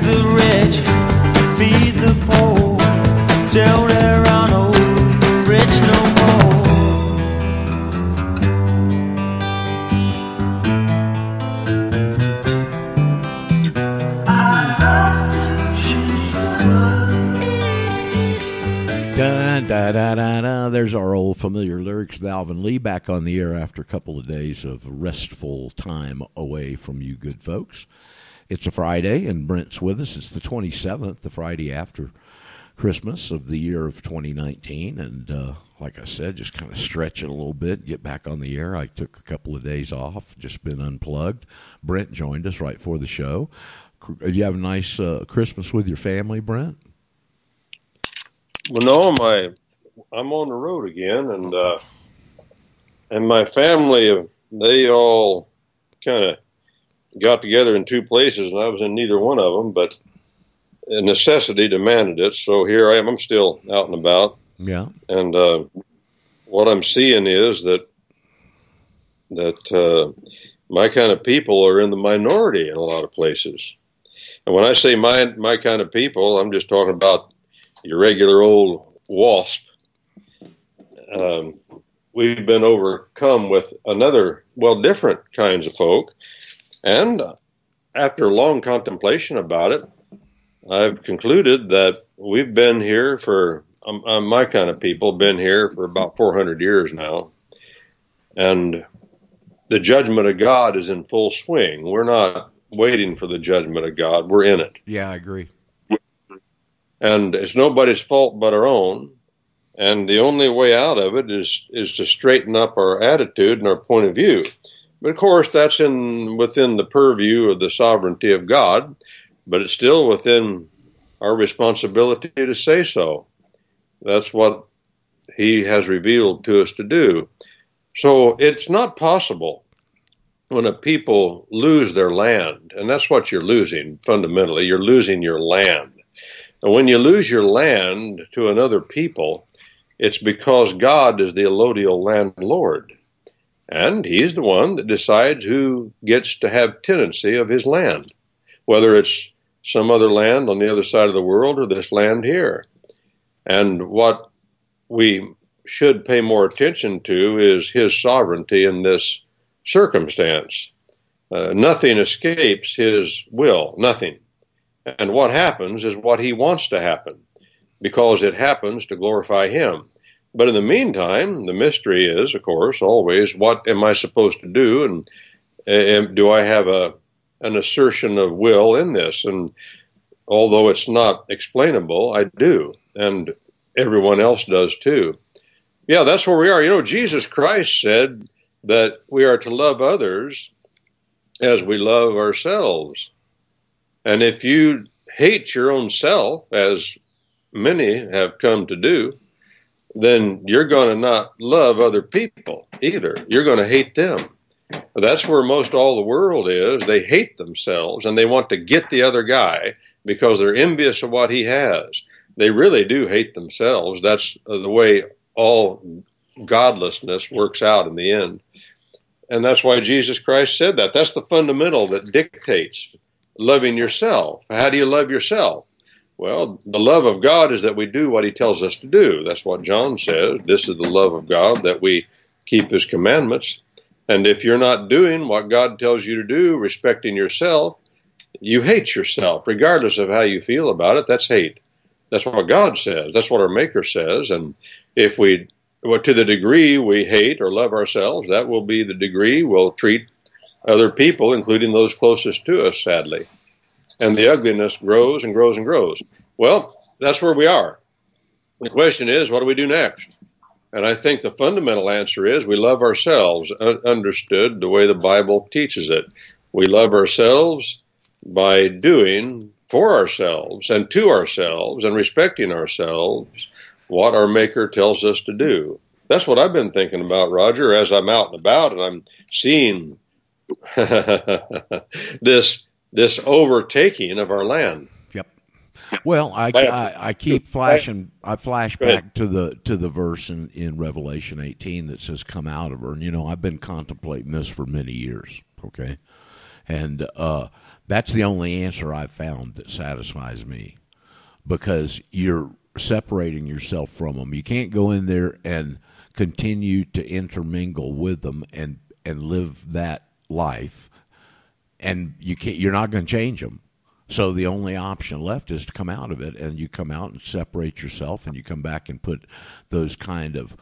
the rich, feed the poor, rich no more. Da, da, da, da, da. There's our old familiar lyrics. Alvin Lee back on the air after a couple of days of restful time away from you good folks. It's a Friday, and Brent's with us. It's the 27th, the Friday after Christmas of the year of 2019. And uh, like I said, just kind of stretch it a little bit, get back on the air. I took a couple of days off, just been unplugged. Brent joined us right for the show. Did you have a nice uh, Christmas with your family, Brent? Well, no, my I'm on the road again, and uh, and my family they all kind of got together in two places, and I was in neither one of them, but necessity demanded it. So here I am. I'm still out and about. Yeah. And uh, what I'm seeing is that that uh, my kind of people are in the minority in a lot of places. And when I say my my kind of people, I'm just talking about your regular old wasp. Um, we've been overcome with another, well, different kinds of folk. And after long contemplation about it, I've concluded that we've been here for, um, um, my kind of people, been here for about 400 years now. And the judgment of God is in full swing. We're not waiting for the judgment of God, we're in it. Yeah, I agree and it's nobody's fault but our own. And the only way out of it is is to straighten up our attitude and our point of view. But of course, that's in within the purview of the sovereignty of God, but it's still within our responsibility to say so. That's what He has revealed to us to do. So it's not possible when a people lose their land, and that's what you're losing fundamentally. You're losing your land. And when you lose your land to another people, it's because God is the allodial landlord. And he's the one that decides who gets to have tenancy of his land, whether it's some other land on the other side of the world or this land here. And what we should pay more attention to is his sovereignty in this circumstance. Uh, nothing escapes his will, nothing. And what happens is what he wants to happen because it happens to glorify him. But in the meantime, the mystery is, of course, always what am I supposed to do? And, and do I have a, an assertion of will in this? And although it's not explainable, I do. And everyone else does too. Yeah, that's where we are. You know, Jesus Christ said that we are to love others as we love ourselves. And if you hate your own self, as many have come to do, then you're going to not love other people either. You're going to hate them. That's where most all the world is. They hate themselves and they want to get the other guy because they're envious of what he has. They really do hate themselves. That's the way all godlessness works out in the end. And that's why Jesus Christ said that. That's the fundamental that dictates loving yourself. How do you love yourself? Well, the love of God is that we do what He tells us to do. That's what John says. This is the love of God that we keep His commandments. And if you're not doing what God tells you to do, respecting yourself, you hate yourself, regardless of how you feel about it. That's hate. That's what God says. That's what our Maker says. And if we, well, to the degree we hate or love ourselves, that will be the degree we'll treat other people, including those closest to us, sadly. And the ugliness grows and grows and grows. Well, that's where we are. The question is, what do we do next? And I think the fundamental answer is we love ourselves, understood the way the Bible teaches it. We love ourselves by doing for ourselves and to ourselves and respecting ourselves what our Maker tells us to do. That's what I've been thinking about, Roger, as I'm out and about and I'm seeing this this overtaking of our land. Well, I, I, I keep flashing. I flash back to the to the verse in, in Revelation 18 that says, "Come out of her." And you know, I've been contemplating this for many years. Okay, and uh, That's the only answer I've found that satisfies me because you're separating yourself from them. You can't go in there and continue to intermingle with them and and live that life and you can't you're not going to change them so the only option left is to come out of it, and you come out and separate yourself, and you come back and put those kind of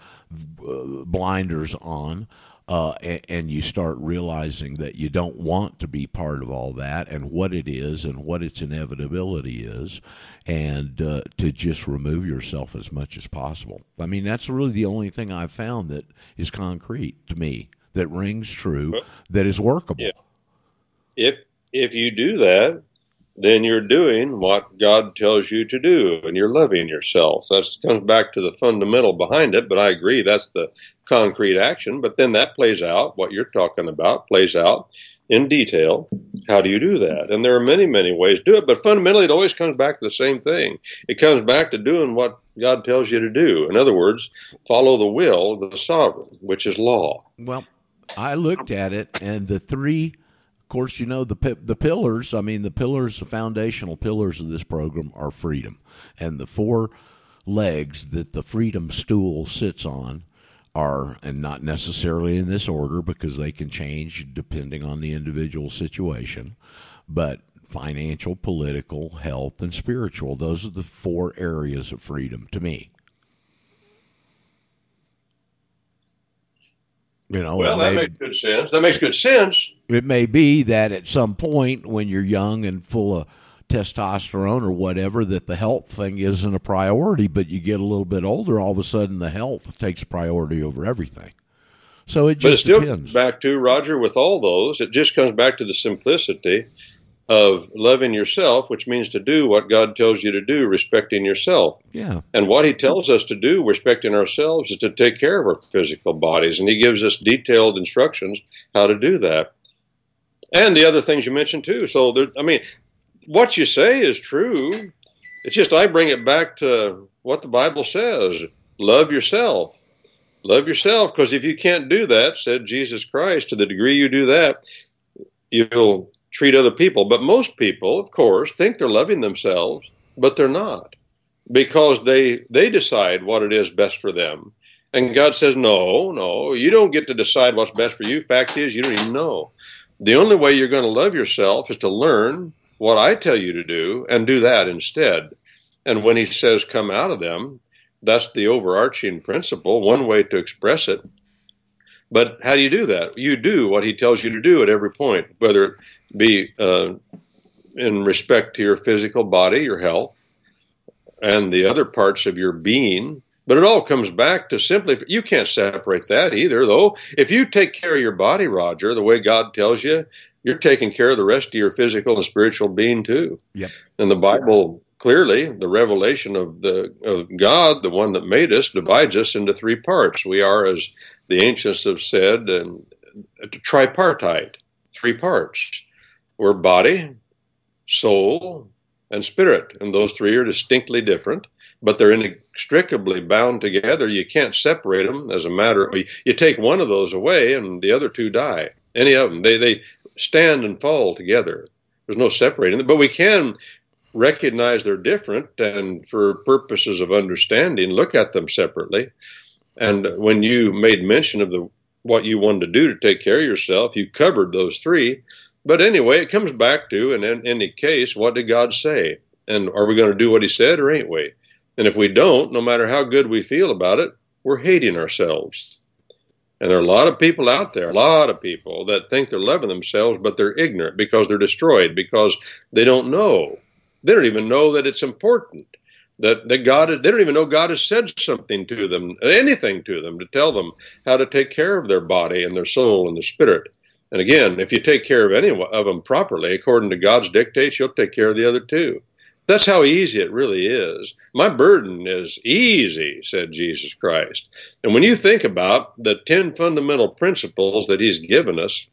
uh, blinders on. Uh, and, and, you start realizing that you don't want to be part of all that and what it is and what its inevitability is, and uh, to just remove yourself as much as possible. I mean, that's really the only thing I've found that is concrete to me, that rings true, that is workable. Yeah. If if you do that, then you're doing what God tells you to do and you're loving yourself. That comes back to the fundamental behind it, but I agree that's the concrete action. But then that plays out, what you're talking about plays out in detail. How do you do that? And there are many, many ways to do it, but fundamentally it always comes back to the same thing. It comes back to doing what God tells you to do. In other words, follow the will of the sovereign, which is law. Well, I looked at it and the three of course, you know the the pillars. I mean, the pillars, the foundational pillars of this program are freedom, and the four legs that the freedom stool sits on are, and not necessarily in this order because they can change depending on the individual situation, but financial, political, health, and spiritual. Those are the four areas of freedom to me. You know, well, that makes good sense. That makes good sense. It may be that at some point when you're young and full of testosterone or whatever, that the health thing isn't a priority, but you get a little bit older, all of a sudden the health takes priority over everything. So it just but it still depends. back to Roger with all those. It just comes back to the simplicity of loving yourself, which means to do what God tells you to do, respecting yourself. Yeah. And what He tells us to do, respecting ourselves, is to take care of our physical bodies. And He gives us detailed instructions how to do that. And the other things you mentioned too. So, there, I mean, what you say is true. It's just I bring it back to what the Bible says love yourself. Love yourself, because if you can't do that, said Jesus Christ, to the degree you do that, you'll treat other people. But most people, of course, think they're loving themselves, but they're not because they they decide what it is best for them. And God says, "No, no, you don't get to decide what's best for you. Fact is, you don't even know. The only way you're going to love yourself is to learn what I tell you to do and do that instead." And when he says come out of them, that's the overarching principle, one way to express it. But how do you do that? You do what he tells you to do at every point, whether it be uh, in respect to your physical body, your health, and the other parts of your being. But it all comes back to simply, you can't separate that either, though. If you take care of your body, Roger, the way God tells you, you're taking care of the rest of your physical and spiritual being too. Yep. And the Bible clearly, the revelation of the of God, the one that made us, divides us into three parts. We are, as the ancients have said, and tripartite, three parts. We're body, soul, and spirit, and those three are distinctly different, but they're inextricably bound together. You can't separate them as a matter. Of, you take one of those away, and the other two die. Any of them, they they stand and fall together. There's no separating them, but we can recognize they're different, and for purposes of understanding, look at them separately. And when you made mention of the what you wanted to do to take care of yourself, you covered those three. But anyway, it comes back to, and in any case, what did God say? And are we going to do what He said, or ain't we? And if we don't, no matter how good we feel about it, we're hating ourselves. And there are a lot of people out there, a lot of people that think they're loving themselves, but they're ignorant because they're destroyed, because they don't know. They don't even know that it's important. That, that God, they don't even know God has said something to them, anything to them, to tell them how to take care of their body and their soul and their spirit. And again, if you take care of any of them properly, according to God's dictates, you'll take care of the other two. That's how easy it really is. My burden is easy, said Jesus Christ. And when you think about the 10 fundamental principles that he's given us,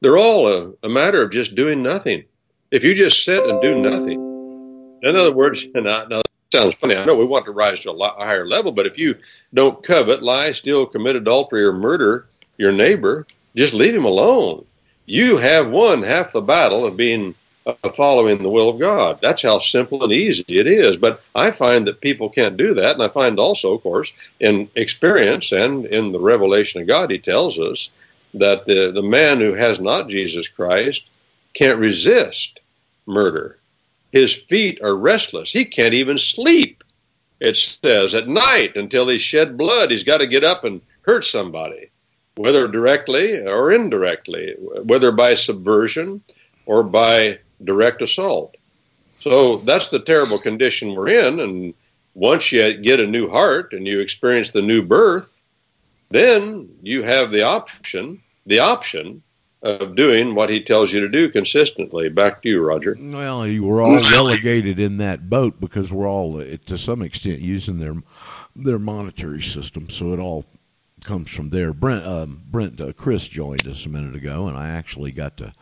they're all a, a matter of just doing nothing. If you just sit and do nothing, in other words, and I, sounds funny. I know we want to rise to a, lot, higher level, but if you don't covet, lie, steal, commit adultery, or murder your neighbor, just leave him alone. you have won half the battle of being uh, following the will of God. That's how simple and easy it is. But I find that people can't do that. And I find also, of course, in experience and in the revelation of God, He tells us that the, the man who has not Jesus Christ can't resist murder. His feet are restless. He can't even sleep. It says at night until he shed blood, he's got to get up and hurt somebody, whether directly or indirectly, whether by subversion or by direct assault. So that's the terrible condition we're in. And once you get a new heart and you experience the new birth, then you have the option, the option of doing what he tells you to do consistently. Back to you, Roger. Well, you were all relegated in that boat because we're all, uh, to some extent, using their their monetary system. So it all comes from there. Brent, um, Brent, uh, Chris joined us a minute ago, and I actually got to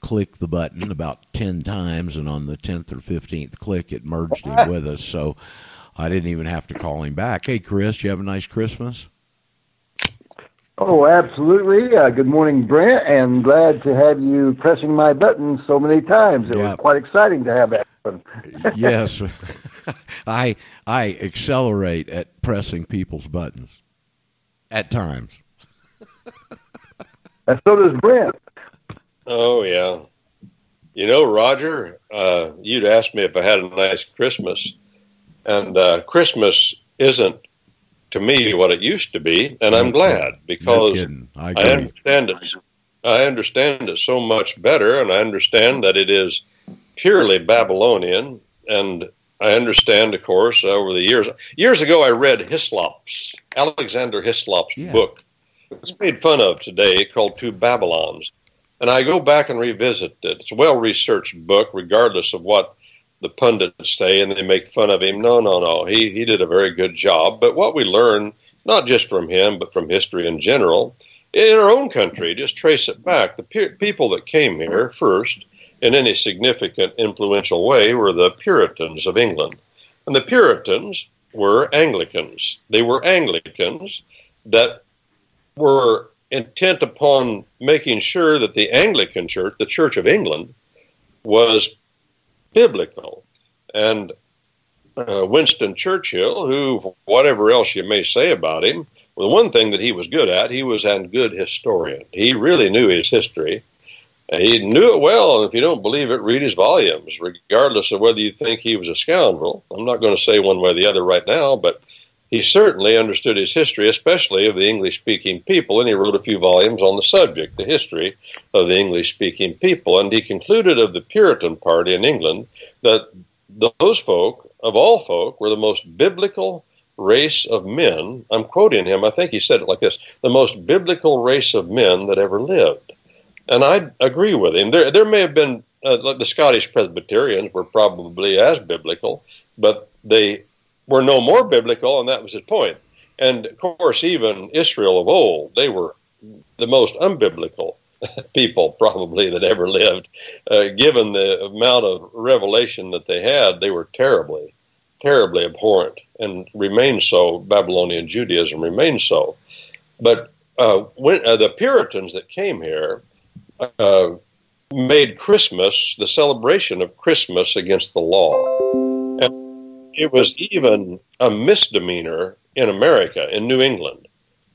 click the button about ten times, and on the tenth or fifteenth click, it merged him with us. So I didn't even have to call him back. Hey, Chris, you have a nice Christmas. Oh, absolutely. Uh, good morning, Brent, and glad to have you pressing my button so many times. It was quite exciting to have that happen. yes, I I accelerate at pressing people's buttons at times. and so does Brent. Oh yeah, you know, Roger, uh, you'd asked me if I had a nice Christmas, and uh, Christmas isn't to me what it used to be, and I'm glad because no I, I understand it. I understand it so much better, and I understand that it is purely Babylonian, and I understand, of course, over the years. Years ago, I read Hislop's Alexander Hislop's yeah. book. It's made fun of today, called Two Babylons, and I go back and revisit it. It's a well-researched book, regardless of what the pundits say and they make fun of him. No, no, no. He he did a very good job. But what we learn, not just from him, but from history in general, in our own country, just trace it back. The pe- people that came here first, in any significant, influential way, were the Puritans of England, and the Puritans were Anglicans. They were Anglicans that were intent upon making sure that the Anglican Church, the Church of England, was biblical. And uh, Winston Churchill, who, whatever else you may say about him, the one thing that he was good at, he was a good historian. He really knew his history. He knew it well, and if you don't believe it, read his volumes, regardless of whether you think he was a scoundrel. I'm not going to say one way or the other right now, but he certainly understood his history, especially of the English speaking people, and he wrote a few volumes on the subject, the history of the English speaking people. And he concluded of the Puritan party in England that those folk, of all folk, were the most biblical race of men. I'm quoting him, I think he said it like this the most biblical race of men that ever lived. And I agree with him. There, there may have been, uh, the Scottish Presbyterians were probably as biblical, but they were no more biblical, and that was his point. And of course, even Israel of old, they were the most unbiblical people probably that ever lived. Uh, given the amount of revelation that they had, they were terribly, terribly abhorrent and remain so. Babylonian Judaism remains so. But uh, when uh, the Puritans that came here uh, made Christmas the celebration of Christmas against the law it was even a misdemeanor in America, in New England,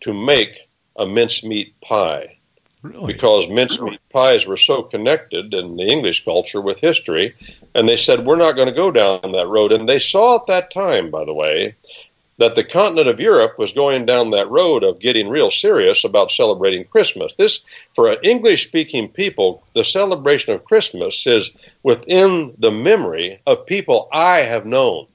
to make a mincemeat pie. Really? Because mincemeat pies were so connected in the English culture with history, and they said, We're not going to go down that road. And they saw at that time, by the way, that the continent of Europe was going down that road of getting real serious about celebrating Christmas. This, for an English speaking people, the celebration of Christmas is within the memory of people I have known.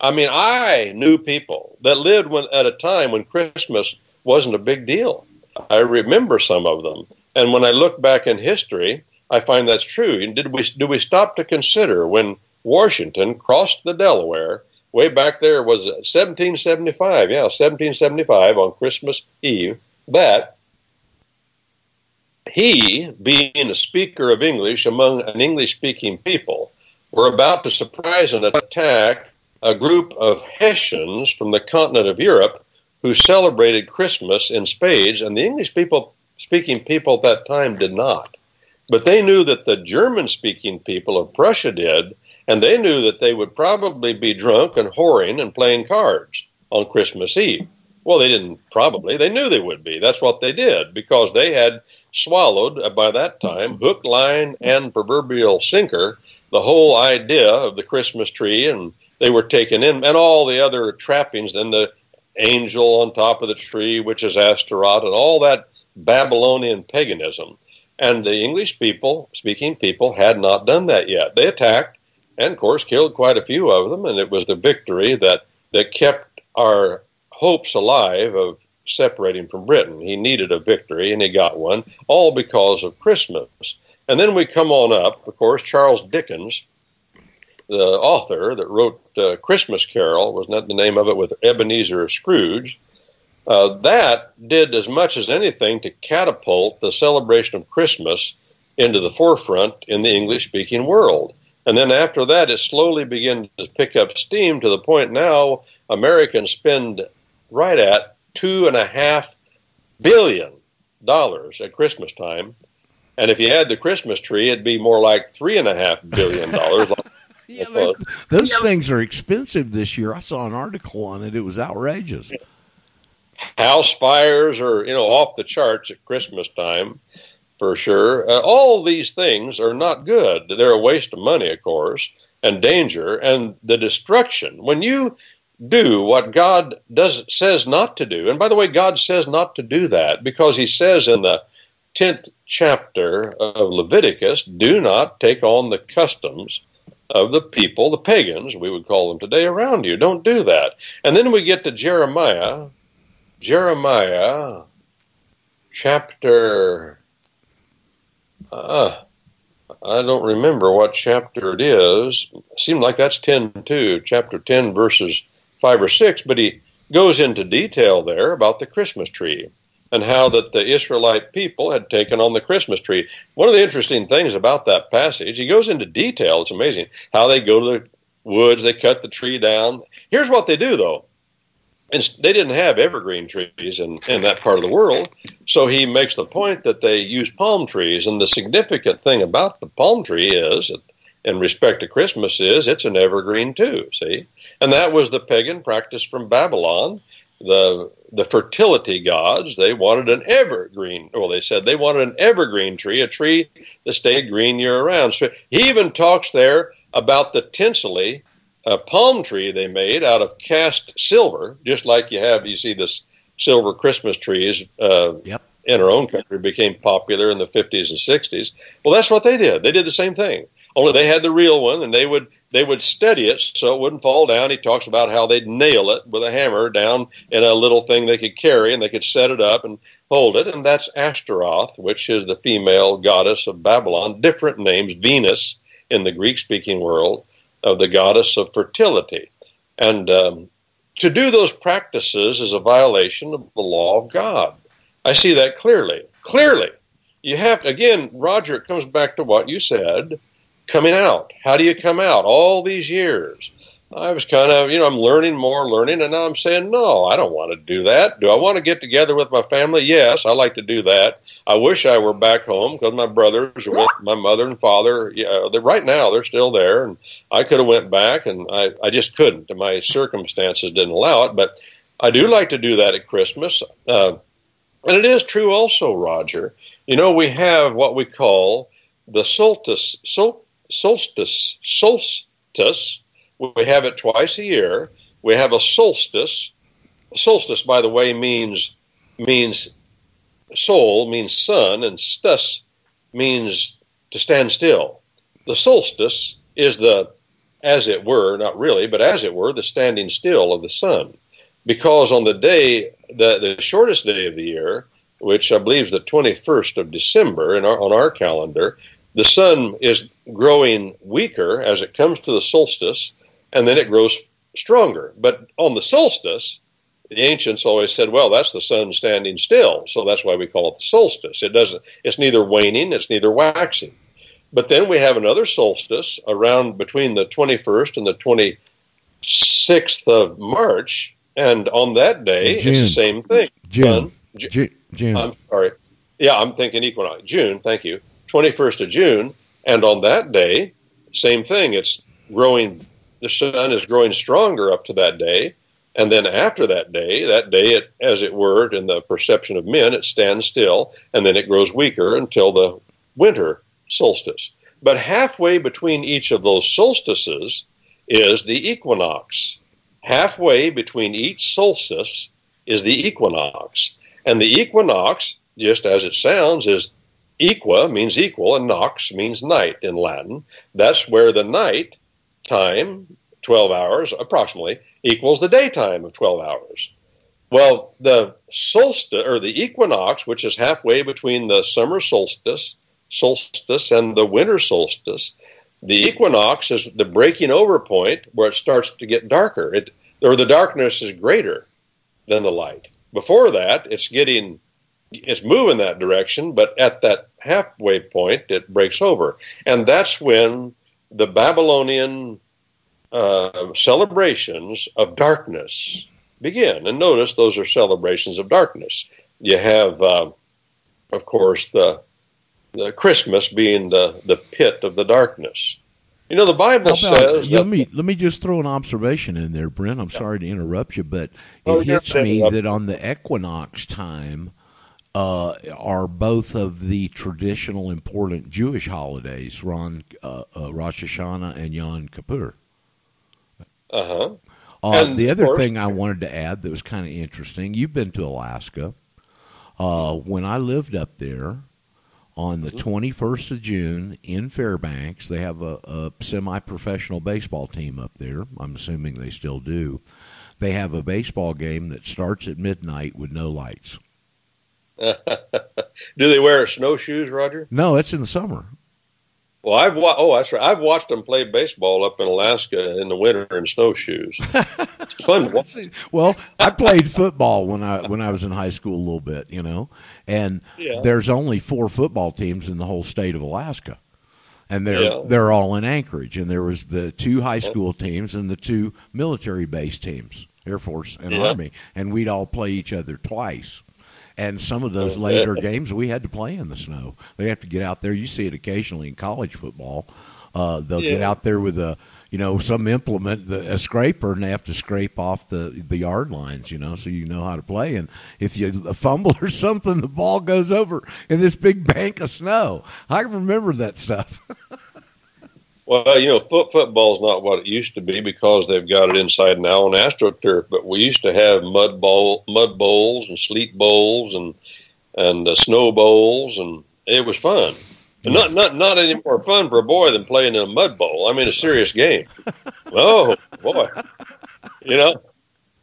I mean, I knew people that lived when, at a time when Christmas wasn't a big deal. I remember some of them. And when I look back in history, I find that's true. And Did we, do we stop to consider when Washington crossed the Delaware way back there was 1775, yeah, 1775 on Christmas Eve, that he, being a speaker of English among an English speaking people, were about to surprise and attack a group of Hessians from the continent of Europe who celebrated Christmas in spades, and the English people speaking people at that time did not. But they knew that the German speaking people of Prussia did, and they knew that they would probably be drunk and whoring and playing cards on Christmas Eve. Well, they didn't probably. They knew they would be. That's what they did because they had swallowed, uh, by that time, hook, line, and proverbial sinker, the whole idea of the Christmas tree. And they were taken in, and all the other trappings, and the angel on top of the tree, which is Astaroth, and all that Babylonian paganism. And the English people, speaking people, had not done that yet. They attacked and, of course, killed quite a few of them. And it was the victory that, that kept our hopes alive of separating from Britain. He needed a victory, and he got one, all because of Christmas. And then we come on up, of course, Charles Dickens, the author that wrote uh, Christmas Carol, was not the name of it, with Ebenezer Scrooge. Uh, that did as much as anything to catapult the celebration of Christmas into the forefront in the English speaking world. And then after that, it slowly began to pick up steam to the point now Americans spend right at two and a half billion dollars at Christmas time. And if you add the Christmas tree, it'd be more like three and a half billion dollars. yeah, those things are expensive this year. I saw an article on it. It was outrageous. House fires are, you know, off the charts at Christmas time for sure. Uh, all these things are not good. They're a waste of money, of course, and danger and the destruction. When you do what God does says not to do, and by the way, God says not to do that because He says in the tenth chapter of Leviticus, "Do not take on the customs." Of the people, the pagans, we would call them today, around you. Don't do that. And then we get to Jeremiah, Jeremiah chapter uh, I don't remember what chapter it is. Seemed like that's 10 2, chapter 10, verses 5 or 6, but he goes into detail there about the Christmas tree and how that the Israelite people had taken on the Christmas tree. One of the interesting things about that passage, he goes into detail. It's amazing how they go to the woods, they cut the tree down. Here's what they do, though and they didn't have evergreen trees in, in that part of the world. So he makes the point that they use palm trees. And the significant thing about the palm tree is, in respect to Christmas, is it's an evergreen too, see? And that was the pagan practice from Babylon. The, the fertility gods, they wanted an evergreen, well, they said they wanted an evergreen tree, a tree that stayed green year around So he even talks there about the tinselly a palm tree they made out of cast silver, just like you have, you see this silver Christmas trees uh, yep. in our own country became popular in the 50s and 60s. Well, that's what they did. They did the same thing. Only they had the real one, and they would they would steady it so it wouldn't fall down. He talks about how they'd nail it with a hammer down in a little thing they could carry, and they could set it up and hold it. And that's Ashtaroth, which is the female goddess of Babylon. Different names, Venus in the Greek-speaking world of the goddess of fertility. And um, to do those practices is a violation of the law of God. I see that clearly. Clearly. You have again, Roger, it comes back to what you said coming out. How do you come out all these years? I was kind of, you know, I'm learning more, learning, and now I'm saying, no, I don't want to do that. Do I want to get together with my family? Yes, I like to do that. I wish I were back home because my brothers are with my mother and father. Yeah, they're right now they're still there, and I could have went back, and I, I just couldn't. My circumstances didn't allow it, but I do like to do that at Christmas. Uh, and it is true also, Roger. You know, we have what we call the solstice, sol, solstice, solstice we have it twice a year. We have a solstice. Solstice, by the way, means means sol means sun, and stus means to stand still. The solstice is the, as it were, not really, but as it were, the standing still of the sun. Because on the day, the, the shortest day of the year, which I believe is the 21st of December in our, on our calendar, the sun is growing weaker as it comes to the solstice, and then it grows stronger. But on the solstice, the ancients always said, well, that's the sun standing still. So that's why we call it the solstice. It doesn't, it's neither waning, it's neither waxing. But then we have another solstice around between the 21st and the 26th of March. And on that day, June. it's the same thing. June. June. June. I'm sorry. Yeah, I'm thinking equinox. June, thank you. 21st of June, and on that day, same thing. It's growing. The sun is growing stronger up to that day, and then after that day, that day, it, as it were, in the perception of men, it stands still, and then it grows weaker until the winter solstice. But halfway between each of those solstices is the equinox. Halfway between each solstice is the equinox. And the equinox, just as it sounds, is equa means equal and nox means night in Latin. That's where the night time, 12 hours approximately, equals the daytime of 12 hours. Well, the solstice or the equinox, which is halfway between the summer solstice solstice and the winter solstice. The equinox is the breaking over point where it starts to get darker, it, or the darkness is greater than the light. Before that, it's getting, it's moving that direction, but at that halfway point, it breaks over. And that's when the Babylonian uh, celebrations of darkness begin. And notice those are celebrations of darkness. You have, uh, of course, the the Christmas being the, the pit of the darkness. You know, the Bible says. Let me let me just throw an observation in there, Brent. I'm yeah. sorry to interrupt you, but it oh, hits me that on the equinox time uh, are both of the traditional important Jewish holidays, Ron, uh, uh, Rosh Hashanah and Yom Kippur. Uh-huh. Uh, the other thing I wanted to add that was kind of interesting, you've been to Alaska. Uh, when I lived up there, on the 21st of June in Fairbanks. They have a, a semi professional baseball team up there. I'm assuming they still do. They have a baseball game that starts at midnight with no lights. do they wear snowshoes, Roger? No, it's in the summer. Well, I've wa- oh that's right. I've watched them play baseball up in Alaska in the winter in snowshoes. it's fun. well, I played football when I when I was in high school a little bit, you know, and yeah. there's only four football teams in the whole state of Alaska, and they're yeah. they're all in Anchorage, and there was the two high school teams and the two military base teams, Air Force and yeah. Army, and we'd all play each other twice. And some of those later games we had to play in the snow. They have to get out there. You see it occasionally in college football. Uh, they'll yeah. get out there with a you know some implement, a scraper, and they have to scrape off the the yard lines. You know, so you know how to play. And if you fumble or something, the ball goes over in this big bank of snow. I can remember that stuff. Well, you know, foot football is not what it used to be because they've got it inside now on AstroTurf. But we used to have mud bowl, mud bowls, and sleet bowls, and and uh, snow bowls, and it was fun. And not not not any more fun for a boy than playing in a mud bowl. I mean, a serious game. oh boy, you know,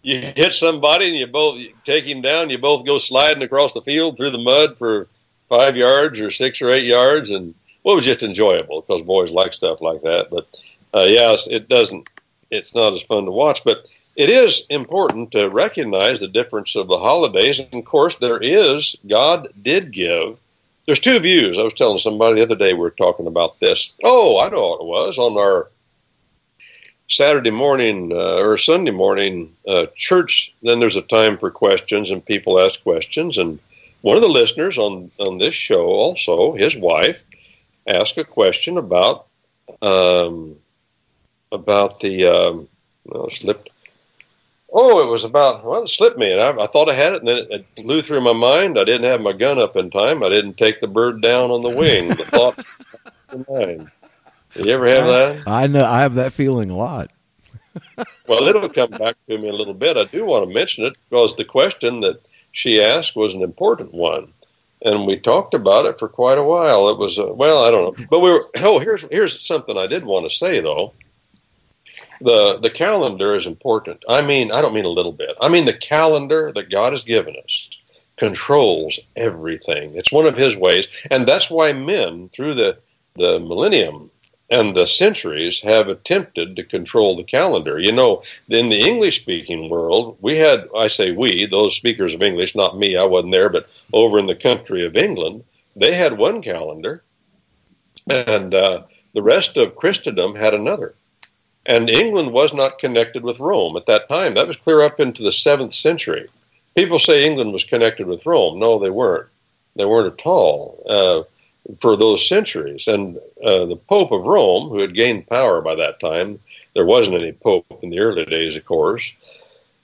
you hit somebody and you both you take him down. You both go sliding across the field through the mud for five yards or six or eight yards, and well, it was just enjoyable because boys like stuff like that. But uh, yes, it doesn't. It's not as fun to watch, but it is important to recognize the difference of the holidays. And of course, there is God did give. There's two views. I was telling somebody the other day we were talking about this. Oh, I know what it was on our Saturday morning uh, or Sunday morning uh, church. Then there's a time for questions, and people ask questions. And one of the listeners on on this show, also his wife, ask a question about um, about the um, well, slipped. Oh, it was about well, it slipped me, and I, I, thought I had it, and then it, it flew through my mind. I didn't have my gun up in time. I didn't take the bird down on the wing. The thought mind. Did you ever have that? I know. I have that feeling a lot. well, it'll come back to me a little bit. I do want to mention it because the question that she asked was an important one and we talked about it for quite a while. It was uh, well, I don't know, but we were. Oh, here's here's something I did want to say though. The the calendar is important. I mean, I don't mean a little bit. I mean the calendar that God has given us controls everything. It's one of His ways, and that's why men through the the millennium and the centuries have attempted to control the calendar. You know, in the English speaking world, we had, I say we, those speakers of English, not me, I wasn't there, but over in the country of England, they had one calendar, and uh, the rest of Christendom had another. And England was not connected with Rome at that time. That was clear up into the seventh century. People say England was connected with Rome. No, they weren't. They weren't at all. Uh, for those centuries. And uh, the Pope of Rome, who had gained power by that time, there wasn't any Pope in the early days, of course.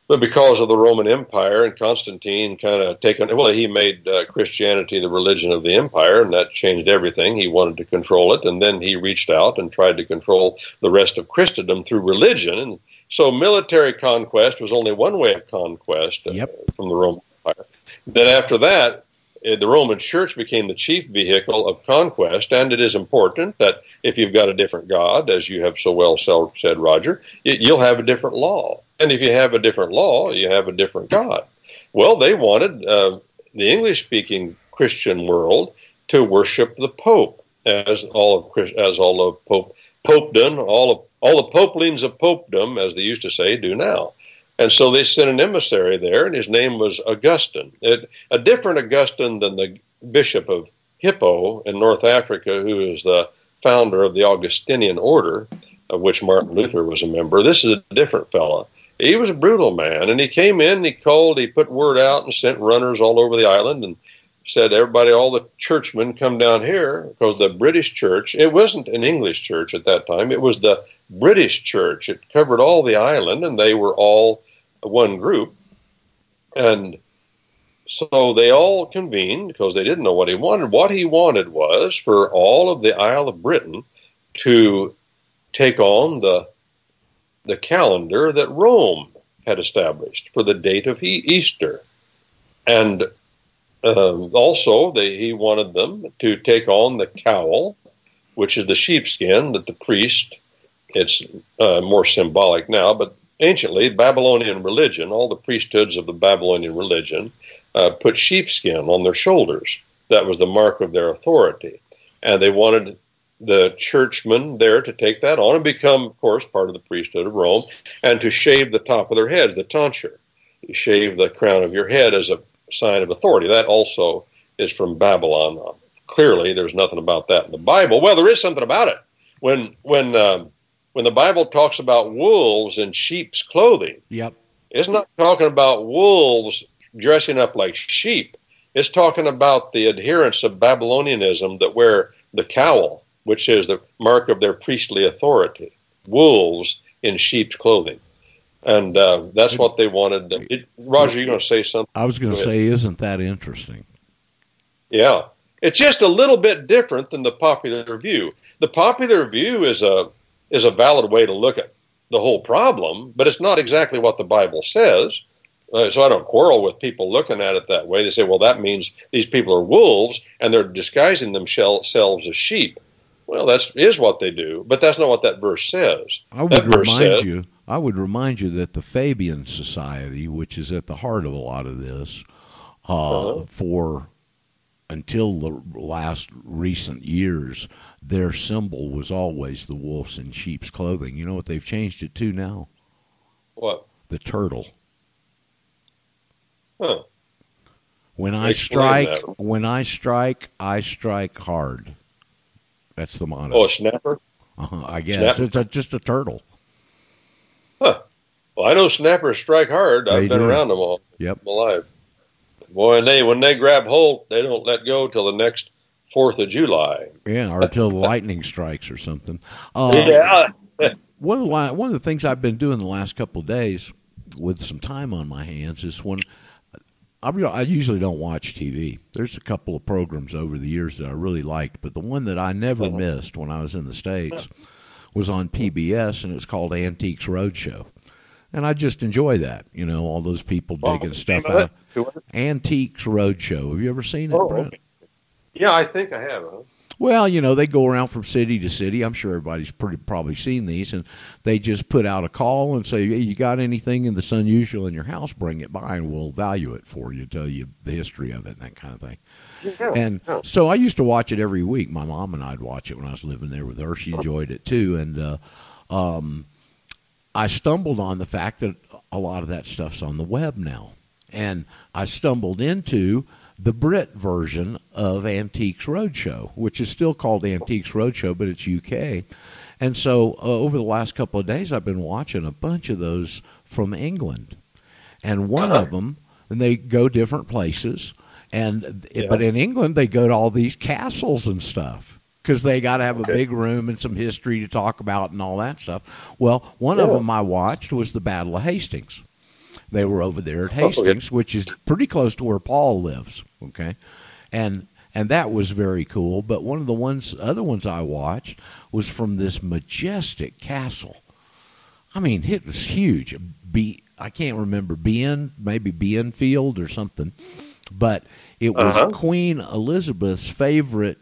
But because of the Roman Empire and Constantine kind of taken, well, he made uh, Christianity the religion of the empire, and that changed everything. He wanted to control it, and then he reached out and tried to control the rest of Christendom through religion. And so military conquest was only one way of conquest uh, yep. from the Roman Empire. Then after that, the Roman Church became the chief vehicle of conquest, and it is important that if you've got a different God, as you have so well said, Roger, you'll have a different law. And if you have a different law, you have a different God. Well, they wanted uh, the English speaking Christian world to worship the Pope as all of as all of Pope Popedom, all of all the popelings of popedom, as they used to say, do now. And so they sent an emissary there, and his name was Augustine. It, a different Augustine than the Bishop of Hippo in North Africa, who is the founder of the Augustinian order, of which Martin Luther was a member. This is a different fellow. He was a brutal man, and he came in, he called, he put word out, and sent runners all over the island, and said, "Everybody, all the churchmen, come down here because the British church. It wasn't an English church at that time; it was the British church. It covered all the island, and they were all one group. And so they all convened because they didn't know what he wanted. What he wanted was for all of the Isle of Britain to take on the the calendar that Rome had established for the date of Easter, and um, also they, he wanted them to take on the cowl, which is the sheepskin that the priest. It's uh, more symbolic now, but anciently, Babylonian religion, all the priesthoods of the Babylonian religion, uh, put sheepskin on their shoulders. That was the mark of their authority. And they wanted the churchmen there to take that on and become, of course, part of the priesthood of Rome, and to shave the top of their heads, the tonsure. You shave the crown of your head as a sign of authority. That also is from Babylon. Clearly, there's nothing about that in the Bible. Well, there is something about it. When when um, when the Bible talks about wolves in sheep's clothing, yep, it's not talking about wolves dressing up like sheep. It's talking about the adherents of Babylonianism that wear the cowl, which is the mark of their priestly authority. Wolves in sheep's clothing. And uh, that's what they wanted. It, Roger, you going to say something? I was going to say, isn't that interesting? Yeah. It's just a little bit different than the popular view. The popular view is a is a valid way to look at the whole problem, but it's not exactly what the Bible says. Uh, so I don't quarrel with people looking at it that way. They say, well, that means these people are wolves and they're disguising themselves as sheep. Well, that is what they do, but that's not what that verse says. I would remind says, you. I would remind you that the Fabian Society, which is at the heart of a lot of this, uh, uh-huh. for until the last recent years, their symbol was always the wolves in sheep's clothing. You know what they've changed it to now? What? The turtle. Huh. When I strike, that. when I strike, I strike hard. That's the motto. Oh, a snapper. Uh-huh, I guess snapper. it's a, just a turtle. Huh. Well, I know snappers strike hard. I've been do. around them all. Yep. My life. Boy, and they when they grab hold, they don't let go till the next Fourth of July. Yeah, or until lightning strikes or something. Uh, yeah. one of the one of the things I've been doing the last couple of days, with some time on my hands, is when I, I usually don't watch TV. There's a couple of programs over the years that I really liked, but the one that I never uh-huh. missed when I was in the states was on PBS, and it was called Antiques Roadshow. And I just enjoy that, you know, all those people digging oh, stuff out. Antiques Roadshow. Have you ever seen it, oh? Okay. Yeah, I think I have. Huh? Well, you know, they go around from city to city. I'm sure everybody's pretty probably seen these, and they just put out a call and say, "Hey, you got anything in that's unusual in your house? Bring it by, and we'll value it for you, tell you the history of it, and that kind of thing." Yeah, and yeah. so I used to watch it every week. My mom and I'd watch it when I was living there with her. She enjoyed it too, and uh, um, I stumbled on the fact that a lot of that stuff's on the web now, and I stumbled into the Brit version of Antiques Roadshow, which is still called Antiques Roadshow, but it's UK. And so uh, over the last couple of days, I've been watching a bunch of those from England. And one of them, and they go different places, And yeah. but in England, they go to all these castles and stuff because they got to have okay. a big room and some history to talk about and all that stuff. Well, one yeah. of them I watched was the Battle of Hastings. They were over there at Hastings, oh, which is pretty close to where Paul lives. Okay, and and that was very cool. But one of the ones, other ones I watched was from this majestic castle. I mean, it was huge. Be I can't remember Bien, maybe Bienfield or something, but it was uh-huh. Queen Elizabeth's favorite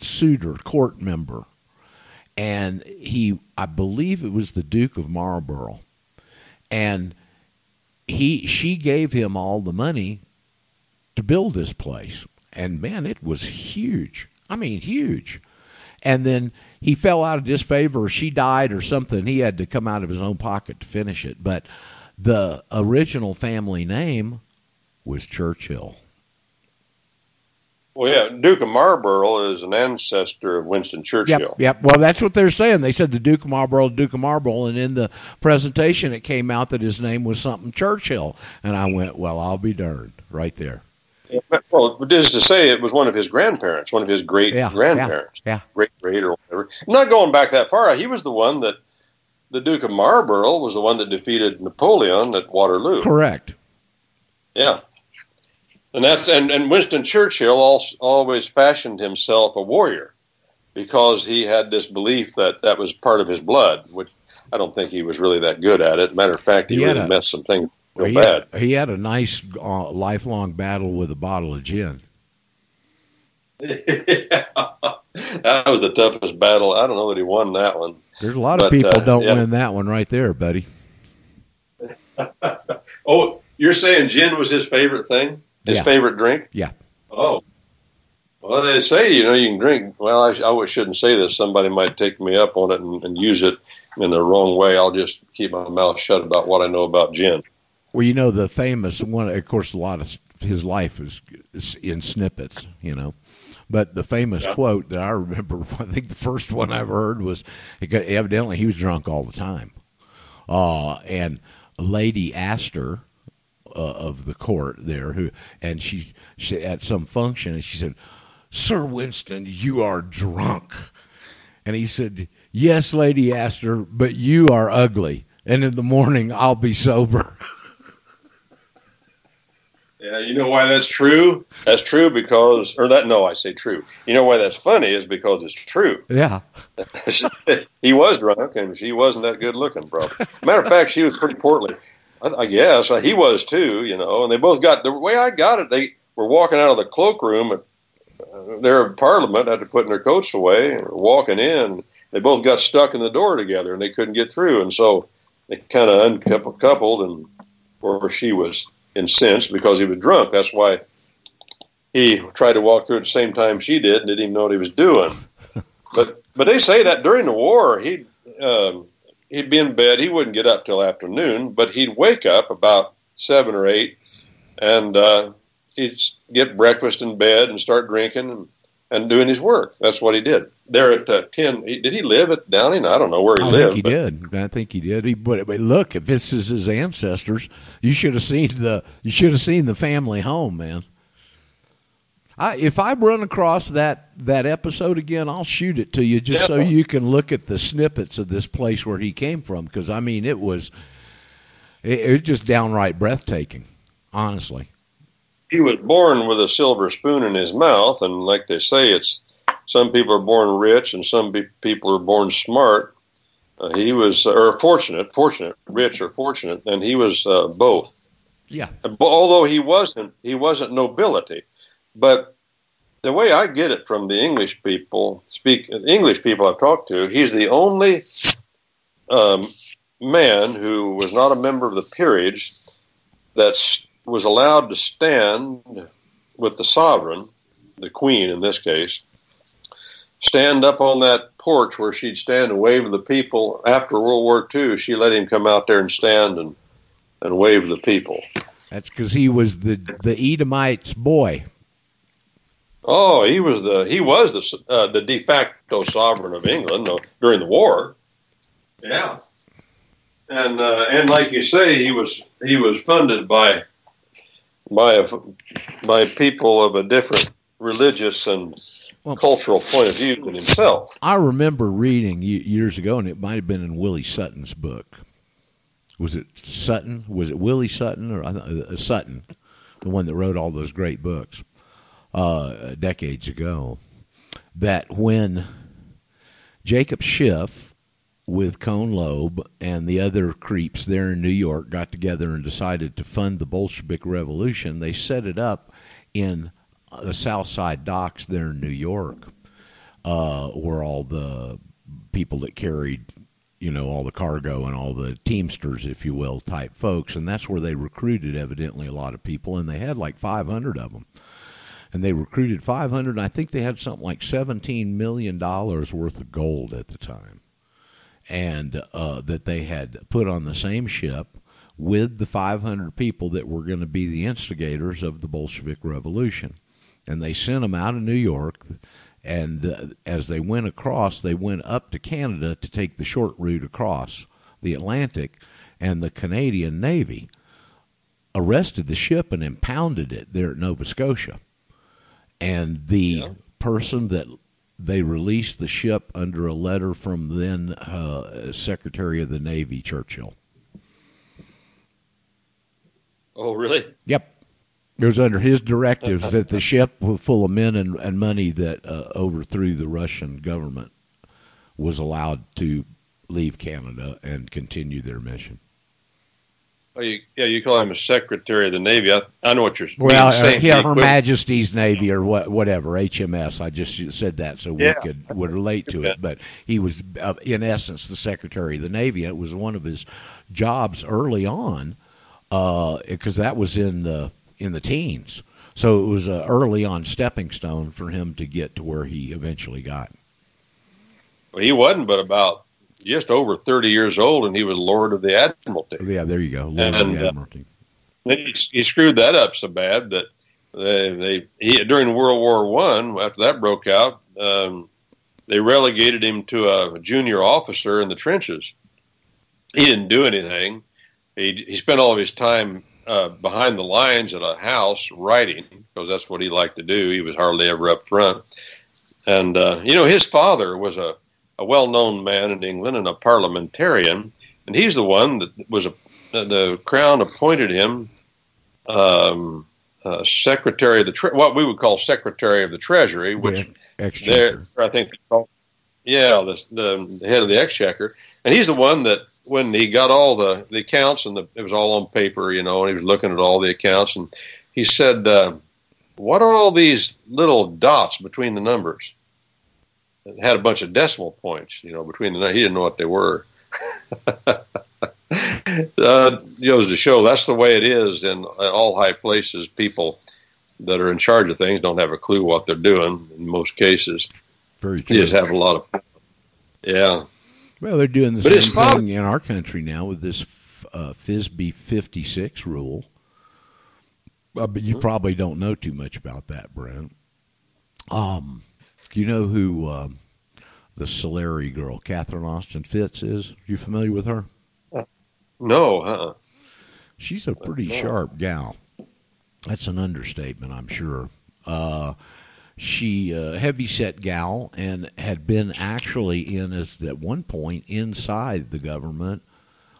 suitor, court member, and he, I believe, it was the Duke of Marlborough, and he, she gave him all the money to build this place, and man, it was huge. I mean, huge. And then he fell out of disfavor, or she died, or something. He had to come out of his own pocket to finish it. But the original family name was Churchill. Well, yeah, Duke of Marlborough is an ancestor of Winston Churchill. Yep, yep. Well, that's what they're saying. They said the Duke of Marlborough, Duke of Marlborough, and in the presentation it came out that his name was something Churchill, and I went, "Well, I'll be darned!" Right there. Well, it is to say it was one of his grandparents, one of his great yeah, grandparents, yeah, yeah, great great or whatever. Not going back that far. He was the one that the Duke of Marlborough was the one that defeated Napoleon at Waterloo. Correct. Yeah, and that's and, and Winston Churchill also, always fashioned himself a warrior because he had this belief that that was part of his blood, which I don't think he was really that good at it. Matter of fact, he, he really a, messed some things real he bad. Had, he had a nice uh, lifelong battle with a bottle of gin. yeah. That was the toughest battle. I don't know that he won that one. There's a lot of people uh, don't yeah. win that one right there, buddy. oh, you're saying gin was his favorite thing? His yeah. favorite drink? Yeah. Oh. Well, they say, you know, you can drink. Well, I, I shouldn't say this. Somebody might take me up on it and, and use it in the wrong way. I'll just keep my mouth shut about what I know about gin. Well, you know, the famous one, of course, a lot of his life is, is in snippets, you know. But the famous yeah. quote that I remember, I think the first one I ever heard was evidently he was drunk all the time. Uh, and Lady Astor uh, of the court there, who and she, she at some function, and she said, "Sir Winston, you are drunk," and he said, "Yes, Lady Astor, but you are ugly, and in the morning I'll be sober." Yeah, you know why that's true? That's true because, or that, no, I say true. You know why that's funny is because it's true. Yeah. he was drunk and she wasn't that good looking, probably. Matter of fact, she was pretty portly. I, guess he was too, you know, and they both got the way I got it. They were walking out of the cloakroom at uh, their Parliament after putting their coats away, and walking in. They both got stuck in the door together and they couldn't get through. And so they kind of uncoupled and, or she was incensed because he was drunk. That's why he tried to walk through at the same time she did and didn't even know what he was doing. But but they say that during the war he um, he'd be in bed. He wouldn't get up till afternoon, but he'd wake up about seven or eight, and uh, he'd get breakfast in bed and start drinking and and doing his work. That's what he did. There at uh, ten, he, did he live at Downing? I don't know where he I lived. Think he did. I think he did. He, but, but look, if this is his ancestors, you should have seen the you should have seen the family home, man. I, if I run across that that episode again, I'll shoot it to you just so you can look at the snippets of this place where he came from. Because I mean, it was it, it was just downright breathtaking, honestly he was born with a silver spoon in his mouth, and like they say, it's some people are born rich and some people are born smart. Uh, he was, or fortunate, fortunate, rich or fortunate, and he was uh, both. Yeah. Although he wasn't, he wasn't nobility, but the way I get it from the English people, speak English people I've talked to, he's the only um, man who was not a member of the peerage that was allowed to stand with the sovereign, the queen in this case, stand up on that porch where she'd stand and wave the people. After World War II, she let him come out there and stand and, and wave the people. That's because he was the the Edomite's boy. Oh, he was the he was the uh, the de facto sovereign of England uh, during the war. Yeah, and uh, and like you say, he was he was funded by by a, by people of a different religious and well, cultural point of view than himself. I remember reading years ago, and it might have been in Willie Sutton's book. Was it Sutton? Was it Willie Sutton or uh, Sutton, the one that wrote all those great books uh, decades ago? That when Jacob Schiff with Kuhn Loeb and the other creeps there in New York got together and decided to fund the Bolshevik Revolution, they set it up in the South Side docks there in New York, uh, where all the people that carried, you know, all the cargo and all the teamsters, if you will, type folks, and that's where they recruited evidently a lot of people, and they had like 500 of them. And they recruited 500, and I think they had something like $17 million worth of gold at the time. And uh, that they had put on the same ship with the 500 people that were going to be the instigators of the Bolshevik Revolution and they sent them out of New York. And uh, as they went across, they went up to Canada to take the short route across the Atlantic, and the Canadian Navy arrested the ship and impounded it there at Nova Scotia. And the yeah. person that they released the ship under a letter from then uh, Secretary of the Navy Churchill. Oh, really? Yep. It was under his directives that the ship full of men and, and money that uh, overthrew the Russian government was allowed to leave Canada and continue their mission. Oh, you, yeah, you call him a secretary of the Navy. I, I know what you're saying. well, uh, yeah, Her Majesty's Navy or what, whatever HMS. I just said that so we could would relate to it. But he was, uh, in essence, the secretary of the Navy. It was one of his jobs early on because uh, that was in the in the teens. So it was a early on stepping stone for him to get to where he eventually got. Well, he wasn't but about just over 30 years old, and he was Lord of the Admiralty. Yeah, there you go. Lord and, of the uh, Admiralty. Uh, he, he, screwed that up so bad that they, they he, during World War One, after that broke out, um, they relegated him to a junior officer in the trenches. He didn't do anything. He, he spent all of his time uh, behind the lines at a house writing because that's what he liked to do. He was hardly ever up front. And, uh, you know, his father was a, a well known man in England and a parliamentarian. And he's the one that was a, the crown appointed him um, uh, secretary of the tre- what we would call secretary of the treasury, which there I think yeah, the, the head of the exchequer, and he's the one that when he got all the the accounts and the, it was all on paper, you know, and he was looking at all the accounts, and he said, uh, "What are all these little dots between the numbers?" Had a bunch of decimal points, you know, between the. He didn't know what they were. uh, goes to show that's the way it is in all high places. People that are in charge of things don't have a clue what they're doing in most cases. Very true. You just have a lot of, yeah. Well, they're doing the but same thing in our country now with this uh, FASB 56 rule. Uh, but you mm-hmm. probably don't know too much about that, Brent. Um, you know who uh, the Solari girl, Catherine Austin Fitts, is? You familiar with her? No, huh? She's a pretty sharp gal. That's an understatement, I'm sure. Uh, she uh, heavy set gal and had been actually in as at one point inside the government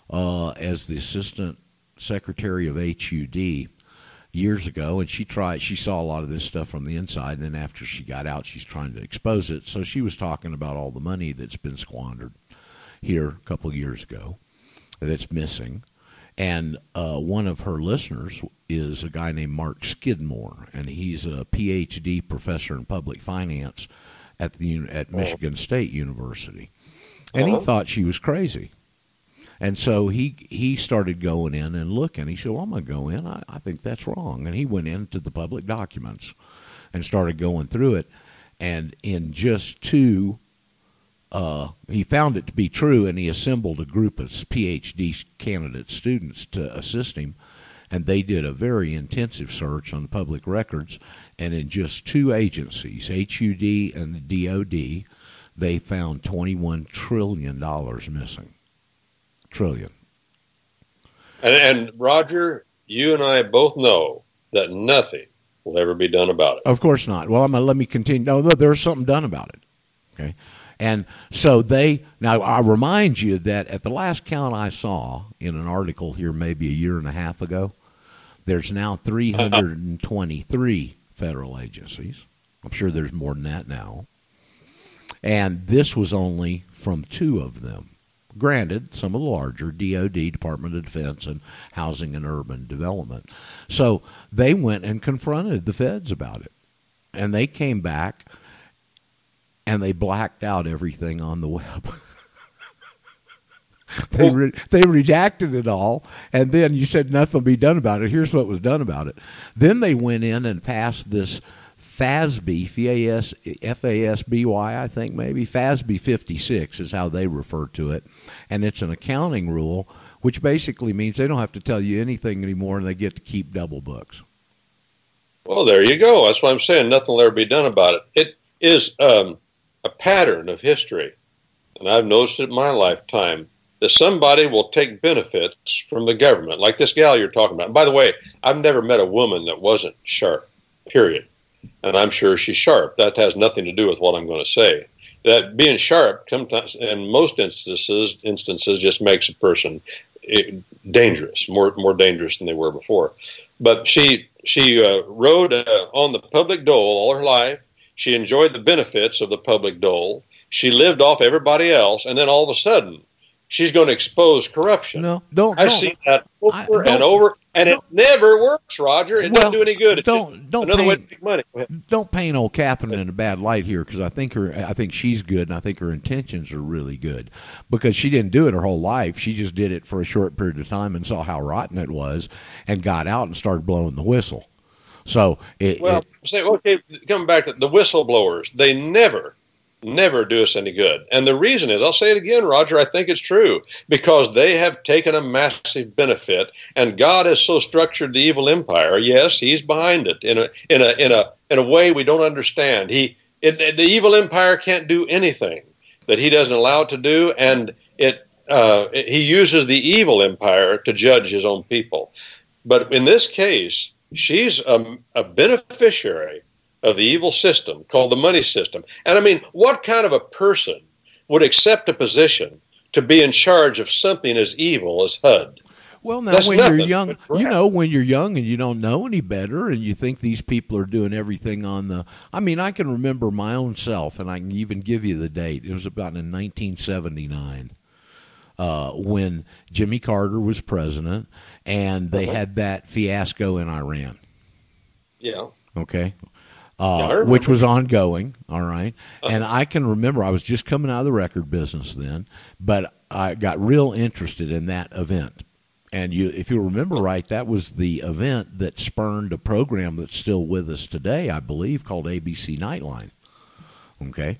uh, as the assistant secretary of HUD years ago and she tried she saw a lot of this stuff from the inside and then after she got out she's trying to expose it so she was talking about all the money that's been squandered here a couple of years ago that's missing and uh, one of her listeners is a guy named Mark Skidmore, and he's a PhD professor in public finance at the at oh. Michigan State University. And he uh-huh. thought she was crazy. And so he he started going in and looking. He said, well, I'm going to go in. I, I think that's wrong. And he went into the public documents and started going through it. And in just two uh, he found it to be true, and he assembled a group of PhD candidate students to assist him. And they did a very intensive search on public records. And in just two agencies, HUD and the DOD, they found $21 trillion missing. Trillion. And, and Roger, you and I both know that nothing will ever be done about it. Of course not. Well, I'm gonna let me continue. No, no, there's something done about it. Okay, and so they now I remind you that at the last count I saw in an article here, maybe a year and a half ago, there's now 323 federal agencies. I'm sure there's more than that now. And this was only from two of them. Granted, some of the larger DOD, Department of Defense, and Housing and Urban Development. So they went and confronted the feds about it. And they came back and they blacked out everything on the web. they re- they redacted it all, and then you said nothing will be done about it. Here's what was done about it. Then they went in and passed this FASB, F-A-S, F-A-S-B-Y, I think maybe, FASB 56 is how they refer to it. And it's an accounting rule, which basically means they don't have to tell you anything anymore and they get to keep double books. Well, there you go. That's what I'm saying. Nothing will ever be done about it. It is um, a pattern of history, and I've noticed it in my lifetime, that somebody will take benefits from the government, like this gal you're talking about. And by the way, I've never met a woman that wasn't sharp, period and I'm sure she's sharp. That has nothing to do with what I'm going to say. That being sharp, sometimes in most instances, instances just makes a person eh, dangerous, more more dangerous than they were before. But she she uh, rode uh, on the public dole all her life. She enjoyed the benefits of the public dole. She lived off everybody else, and then all of a sudden, she's going to expose corruption. No, don't. I've don't. seen that over I, and over, and it never works, Roger. It well, doesn't do any good. Don't don't another paint, way to make money. Don't paint old Catherine in a bad light here, because I think her, I think she's good, and I think her intentions are really good, because she didn't do it her whole life. She just did it for a short period of time and saw how rotten it was, and got out and started blowing the whistle. So it, well, it, say okay. Coming back to the whistleblowers, they never never do us any good. And the reason is, I'll say it again, Roger, I think it's true because they have taken a massive benefit and God has so structured the evil empire. Yes, he's behind it in a, in a, in a, in a way we don't understand. He, it, the evil empire can't do anything that he doesn't allow it to do. And it, uh, he uses the evil empire to judge his own people. But in this case, she's a, a beneficiary of the evil system called the money system. And I mean, what kind of a person would accept a position to be in charge of something as evil as HUD? Well, now That's when you're young, you know, when you're young and you don't know any better, and you think these people are doing everything on the. I mean, I can remember my own self, and I can even give you the date. It was about in 1979 uh, when Jimmy Carter was president, and they uh-huh. had that fiasco in Iran. Yeah. Okay uh, which was ongoing. All right. uh-huh. And I can remember I was just coming out of the record business then, but I got real interested in that event. And you, if you remember right, that was the event that spurned a program that's still with us today, I believe, called ABC Nightline. Okay.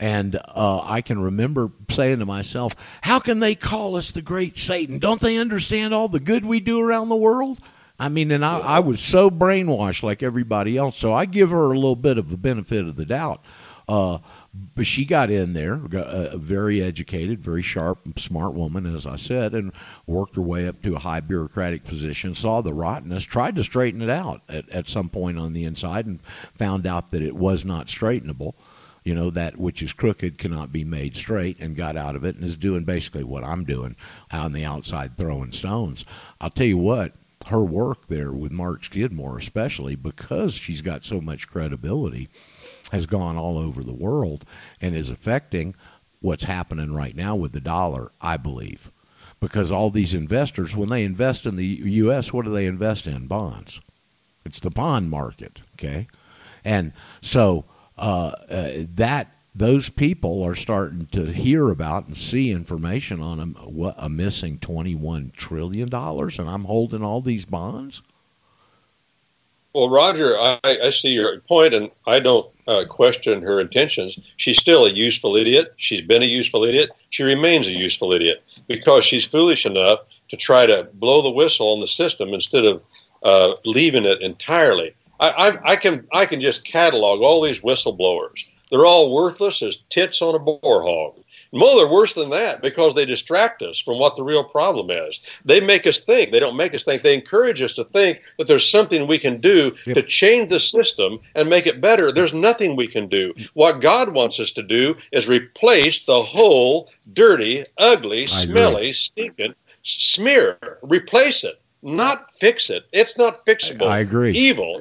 And uh, I can remember saying to myself, how can they call us the great Satan? Don't they understand all the good we do around the world? I mean, and I, I was so brainwashed like everybody else. So I give her a little bit of the benefit of the doubt. Uh, but she got in there, uh, very educated, very sharp, smart woman, as I said, and worked her way up to a high bureaucratic position. Saw the rottenness, tried to straighten it out at, at some point on the inside, and found out that it was not straightenable. You know that which is crooked cannot be made straight, and got out of it, and is doing basically what I'm doing on the outside, throwing stones. I'll tell you what her work there with Mark Skidmore, especially because she's got so much credibility, has gone all over the world and is affecting what's happening right now with the dollar, I believe. Because all these investors, when they invest in the U.S., what do they invest in? Bonds. It's the bond market, okay? And so uh, uh, that those people are starting to hear about and see information on a, what, a missing $21 trillion, and I'm holding all these bonds? Well, Roger, I, I see your point, and I don't uh, question her intentions. She's still a useful idiot. She's been a useful idiot. She remains a useful idiot because she's foolish enough to try to blow the whistle on the system instead of uh, leaving it entirely. I, I, I, can I can just catalog all these whistleblowers They're all worthless as tits on a boar hog. Well, they're worse than that because they distract us from what the real problem is. They make us think. They don't make us think. They encourage us to think that there's something we can do yep. to change the system and make it better. There's nothing we can do. What God wants us to do is replace the whole dirty, ugly, smelly, stinking smear. Replace it, not fix it. It's not fixable. I agree. Evil.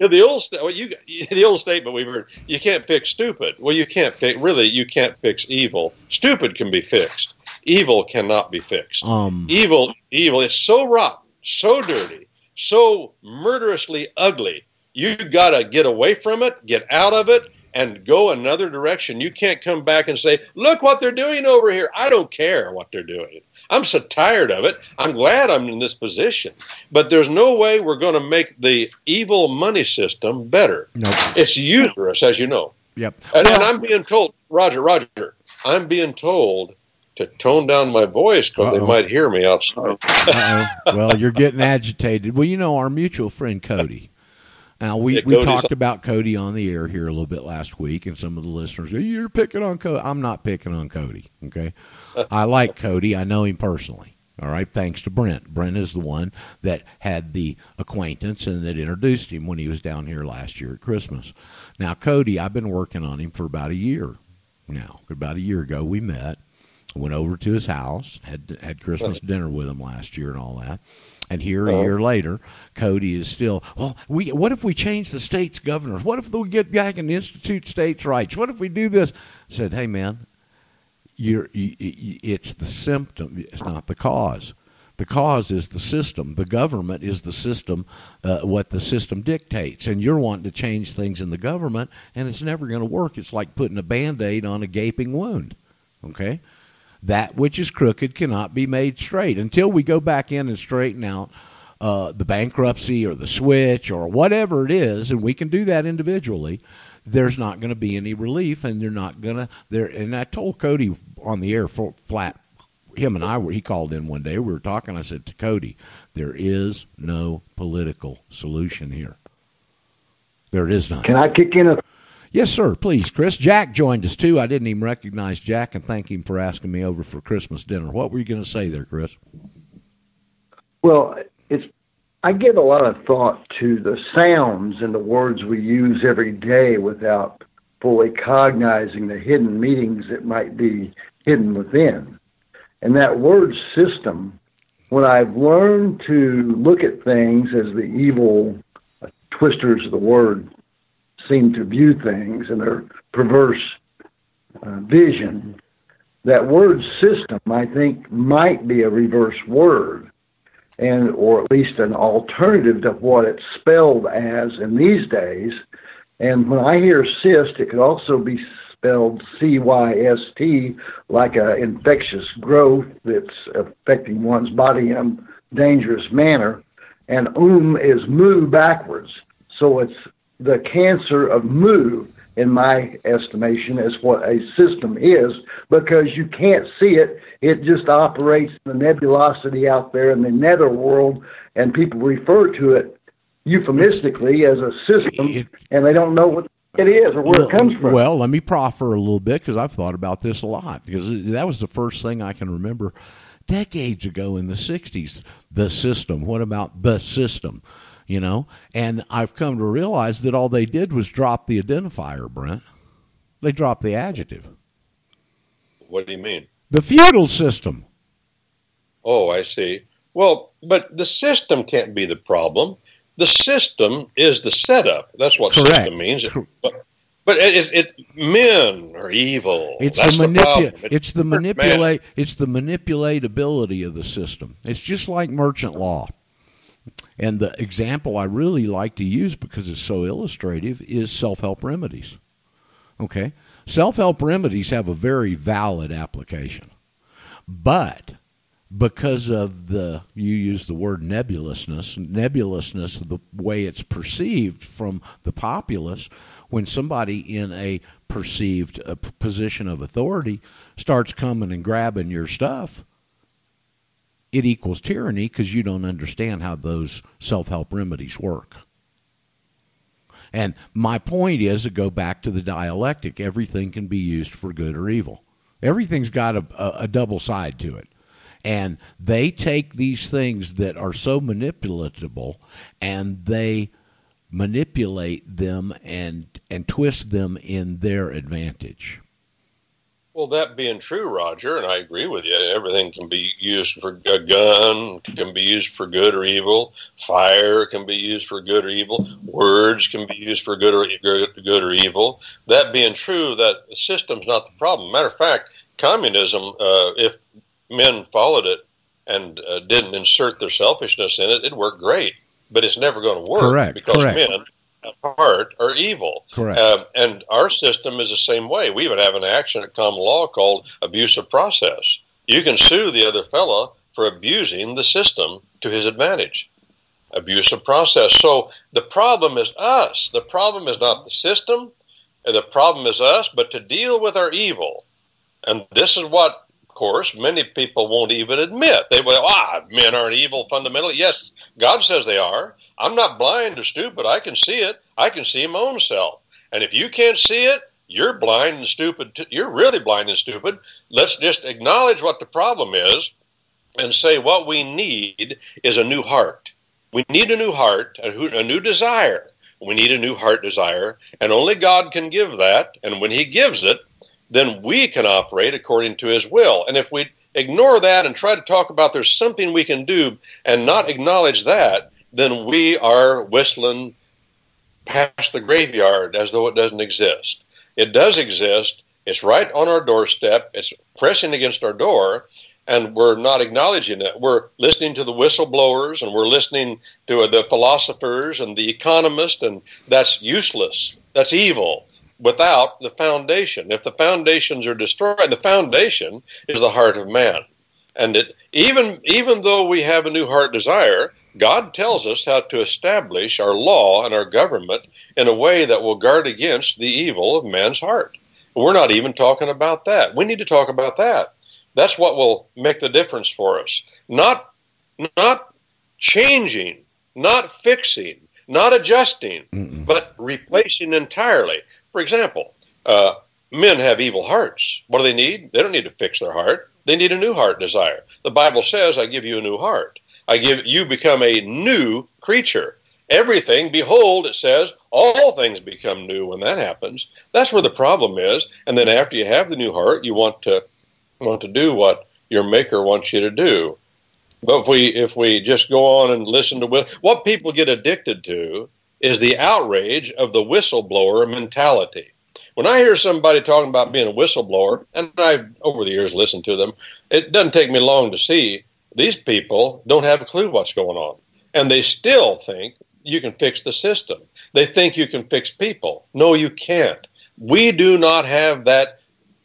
You the old well, you the old statement we've heard: you can't fix stupid. Well, you can't fix really. You can't fix evil. Stupid can be fixed. Evil cannot be fixed. Um, evil, evil is so rotten, so dirty, so murderously ugly. You got to get away from it, get out of it, and go another direction. You can't come back and say, "Look what they're doing over here." I don't care what they're doing. I'm so tired of it. I'm glad I'm in this position. But there's no way we're going to make the evil money system better. Nope. It's useless, as you know. Yep. And, and I'm being told, Roger, Roger, I'm being told to tone down my voice because they might hear me outside. well, you're getting agitated. Well, you know, our mutual friend Cody. Now we, yeah, we talked about Cody on the air here a little bit last week, and some of the listeners, you're picking on Cody. I'm not picking on Cody. Okay, I like Cody. I know him personally. All right, thanks to Brent. Brent is the one that had the acquaintance and that introduced him when he was down here last year at Christmas. Now, Cody, I've been working on him for about a year now. About a year ago, we met, went over to his house, had had Christmas uh-huh. dinner with him last year and all that. And here, a uh-huh. year later, Cody is still. Well, we. What if we change the state's governors? What if we get back and institute states' rights? What if we do this? I said, hey man, you're, you, it's the symptom, it's not the cause. The cause is the system. The government is the system, uh, what the system dictates. And you're wanting to change things in the government, and it's never going to work. It's like putting a band aid on a gaping wound. Okay? That which is crooked cannot be made straight. Until we go back in and straighten out uh, the bankruptcy or the switch or whatever it is, and we can do that individually, there's not going to be any relief, and they're not going to. There, and I told Cody on the air flat. Him and I were. He called in one day. We were talking. I said to Cody, "There is no political solution here. There is none." Can I kick in a Yes, sir. Please, Chris. Jack joined us too. I didn't even recognize Jack, and thank him for asking me over for Christmas dinner. What were you going to say there, Chris? Well, I give a lot of thought to the sounds and the words we use every day without fully cognizing the hidden meanings that might be hidden within. And that word system, when I've learned to look at things as the evil twisters of the word seem to view things and their perverse uh, vision, that word system, I think, might be a reverse word and or at least an alternative to what it's spelled as in these days. And when I hear cyst, it could also be spelled C-Y-S-T, like an infectious growth that's affecting one's body in a dangerous manner. And um is mu backwards. So it's the cancer of mu in my estimation, is what a system is because you can't see it. It just operates in the nebulosity out there in the nether world, and people refer to it euphemistically as a system, it, and they don't know what it is or where well, it comes from. Well, let me proffer a little bit because I've thought about this a lot because that was the first thing I can remember decades ago in the 60s. The system. What about the system? You know. And I've come to realize that all they did was drop the identifier, Brent. They dropped the adjective. What do you mean? The feudal system. Oh, I see. Well, but the system can't be the problem. The system is the setup. That's what Correct. system means. But, but it, it, it, men are evil. It's That's the, manipu- the it's the manipulate. It's the manipulatability of the system. It's just like merchant law. And the example I really like to use because it's so illustrative is self help remedies. Okay? Self help remedies have a very valid application. But because of the, you use the word nebulousness, nebulousness, the way it's perceived from the populace, when somebody in a perceived position of authority starts coming and grabbing your stuff, it equals tyranny because you don't understand how those self help remedies work. And my point is to go back to the dialectic. Everything can be used for good or evil. Everything's got a, a, a double side to it. And they take these things that are so manipulatable and they manipulate them and and twist them in their advantage. Well, that being true, Roger, and I agree with you, everything can be used for a gun, can be used for good or evil. Fire can be used for good or evil. Words can be used for good or good or evil. That being true, that the system's not the problem. Matter of fact, communism, uh, if men followed it and uh, didn't insert their selfishness in it, it worked great. But it's never going to work Correct. because Correct. men heart are evil. Correct. Um, and our system is the same way. We even have an action at common law called abusive process. You can sue the other fellow for abusing the system to his advantage. Abusive process. So the problem is us. The problem is not the system. The problem is us. But to deal with our evil, and this is what of course, many people won't even admit. They will, ah, men aren't evil fundamentally. Yes, God says they are. I'm not blind or stupid. I can see it. I can see my own self. And if you can't see it, you're blind and stupid. You're really blind and stupid. Let's just acknowledge what the problem is and say what we need is a new heart. We need a new heart, a, a new desire. We need a new heart desire, and only God can give that. And when He gives it, then we can operate according to his will. And if we ignore that and try to talk about there's something we can do and not acknowledge that, then we are whistling past the graveyard as though it doesn't exist. It does exist. It's right on our doorstep. It's pressing against our door, and we're not acknowledging it. We're listening to the whistleblowers and we're listening to the philosophers and the economists, and that's useless. That's evil without the foundation. If the foundations are destroyed, the foundation is the heart of man. And it, even even though we have a new heart desire, God tells us how to establish our law and our government in a way that will guard against the evil of man's heart. We're not even talking about that. We need to talk about that. That's what will make the difference for us. Not not changing, not fixing, not adjusting, Mm-mm. but replacing entirely. For example, uh, men have evil hearts. What do they need? They don't need to fix their heart. They need a new heart desire. The Bible says, I give you a new heart. I give you become a new creature. Everything, behold, it says, all things become new when that happens. That's where the problem is. And then after you have the new heart, you want to want to do what your maker wants you to do. But if we if we just go on and listen to what people get addicted to is the outrage of the whistleblower mentality. When I hear somebody talking about being a whistleblower, and I've over the years listened to them, it doesn't take me long to see these people don't have a clue what's going on. And they still think you can fix the system. They think you can fix people. No, you can't. We do not have that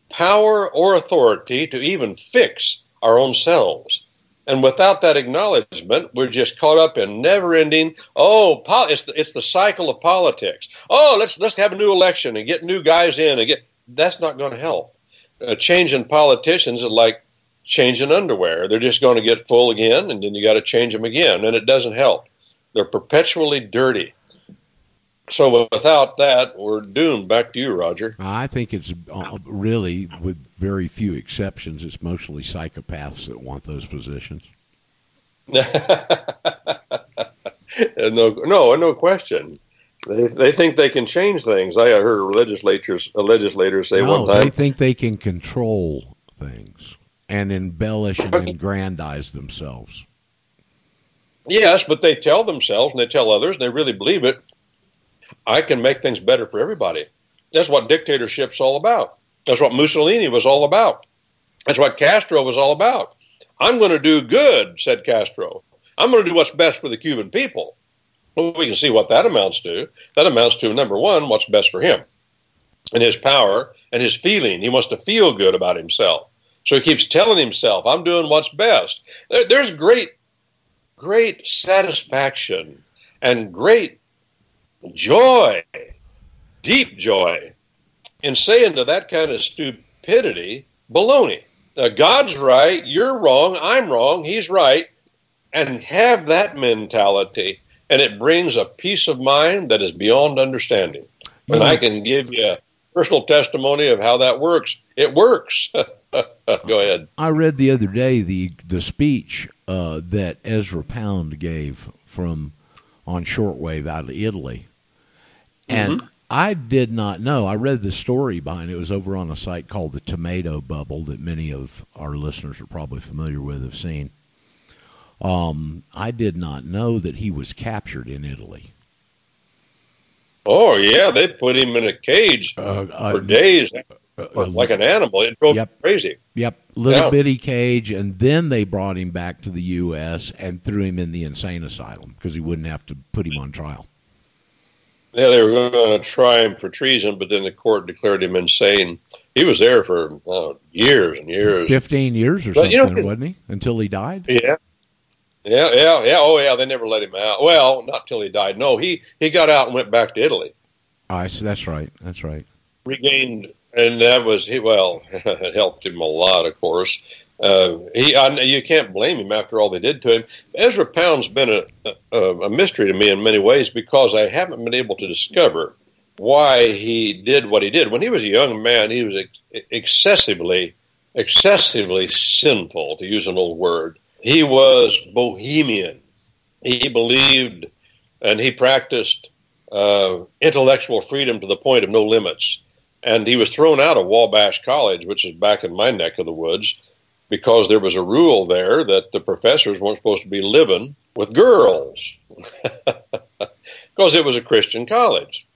power or authority to even fix our own selves. And without that acknowledgement, we're just caught up in never-ending. Oh, it's the, it's the cycle of politics. Oh, let's let's have a new election and get new guys in and get. That's not going to help. Uh, changing politicians is like changing underwear. They're just going to get full again, and then you got to change them again, and it doesn't help. They're perpetually dirty. So without that, we're doomed. Back to you, Roger. I think it's uh, really, with very few exceptions, it's mostly psychopaths that want those positions. no, no, no question. They, they think they can change things. I heard legislators, a legislator say no, one time they think they can control things and embellish and aggrandize themselves. Yes, but they tell themselves and they tell others, and they really believe it I can make things better for everybody. That's what dictatorship's all about. That's what Mussolini was all about. That's what Castro was all about. I'm going to do good, said Castro. I'm going to do what's best for the Cuban people. Well, we can see what that amounts to. That amounts to, number one, what's best for him and his power and his feeling. He wants to feel good about himself. So he keeps telling himself, I'm doing what's best. There's great, great satisfaction and great joy, deep joy, in saying to that kind of stupidity, baloney. Now, God's right, you're wrong, I'm wrong, he's right, and have that mentality. and it brings a peace of mind that is beyond understanding. And I can give you personal testimony of how that works. It works. Go ahead. I read the other day the the speech uh, that Ezra Pound gave from on shortwave out of Italy, and I did not know. I read the story behind it. It was over on a site called the Tomato Bubble that many of our listeners are probably familiar with, have seen. Um, I did not know that he was captured in Italy. Oh yeah, they put him in a cage Uh, uh, for days, uh, like an animal. It drove Yep. him crazy. Yep, little Yeah. bitty cage, and then they brought him back to the U.S. and threw him in the insane asylum because he wouldn't have to put him on trial. Yeah, they were going to try him for treason, but then the court declared him insane. He was there for uh, years and years. Fifteen years or But something, you know- wasn't he? Until he died. Yeah. Yeah, yeah, yeah. Oh, yeah. They never let him out. Well, not till he died. No, he he got out and went back to Italy, I see. That's right. That's right. regained, and that was he. Well, it helped him a lot, of course. Uh, he, I, you can't blame him after all they did to him. Ezra Pound's been a, a, a mystery to me in many ways because I haven't been able to discover why he did what he did. When he was a young man, he was ex- excessively, excessively sinful, to use an old word. He was bohemian. He believed and he practiced uh, intellectual freedom to the point of no limits. And he was thrown out of Wabash College, which is back in my neck of the woods, because there was a rule there that the professors weren't supposed to be living with girls, because it was a Christian college.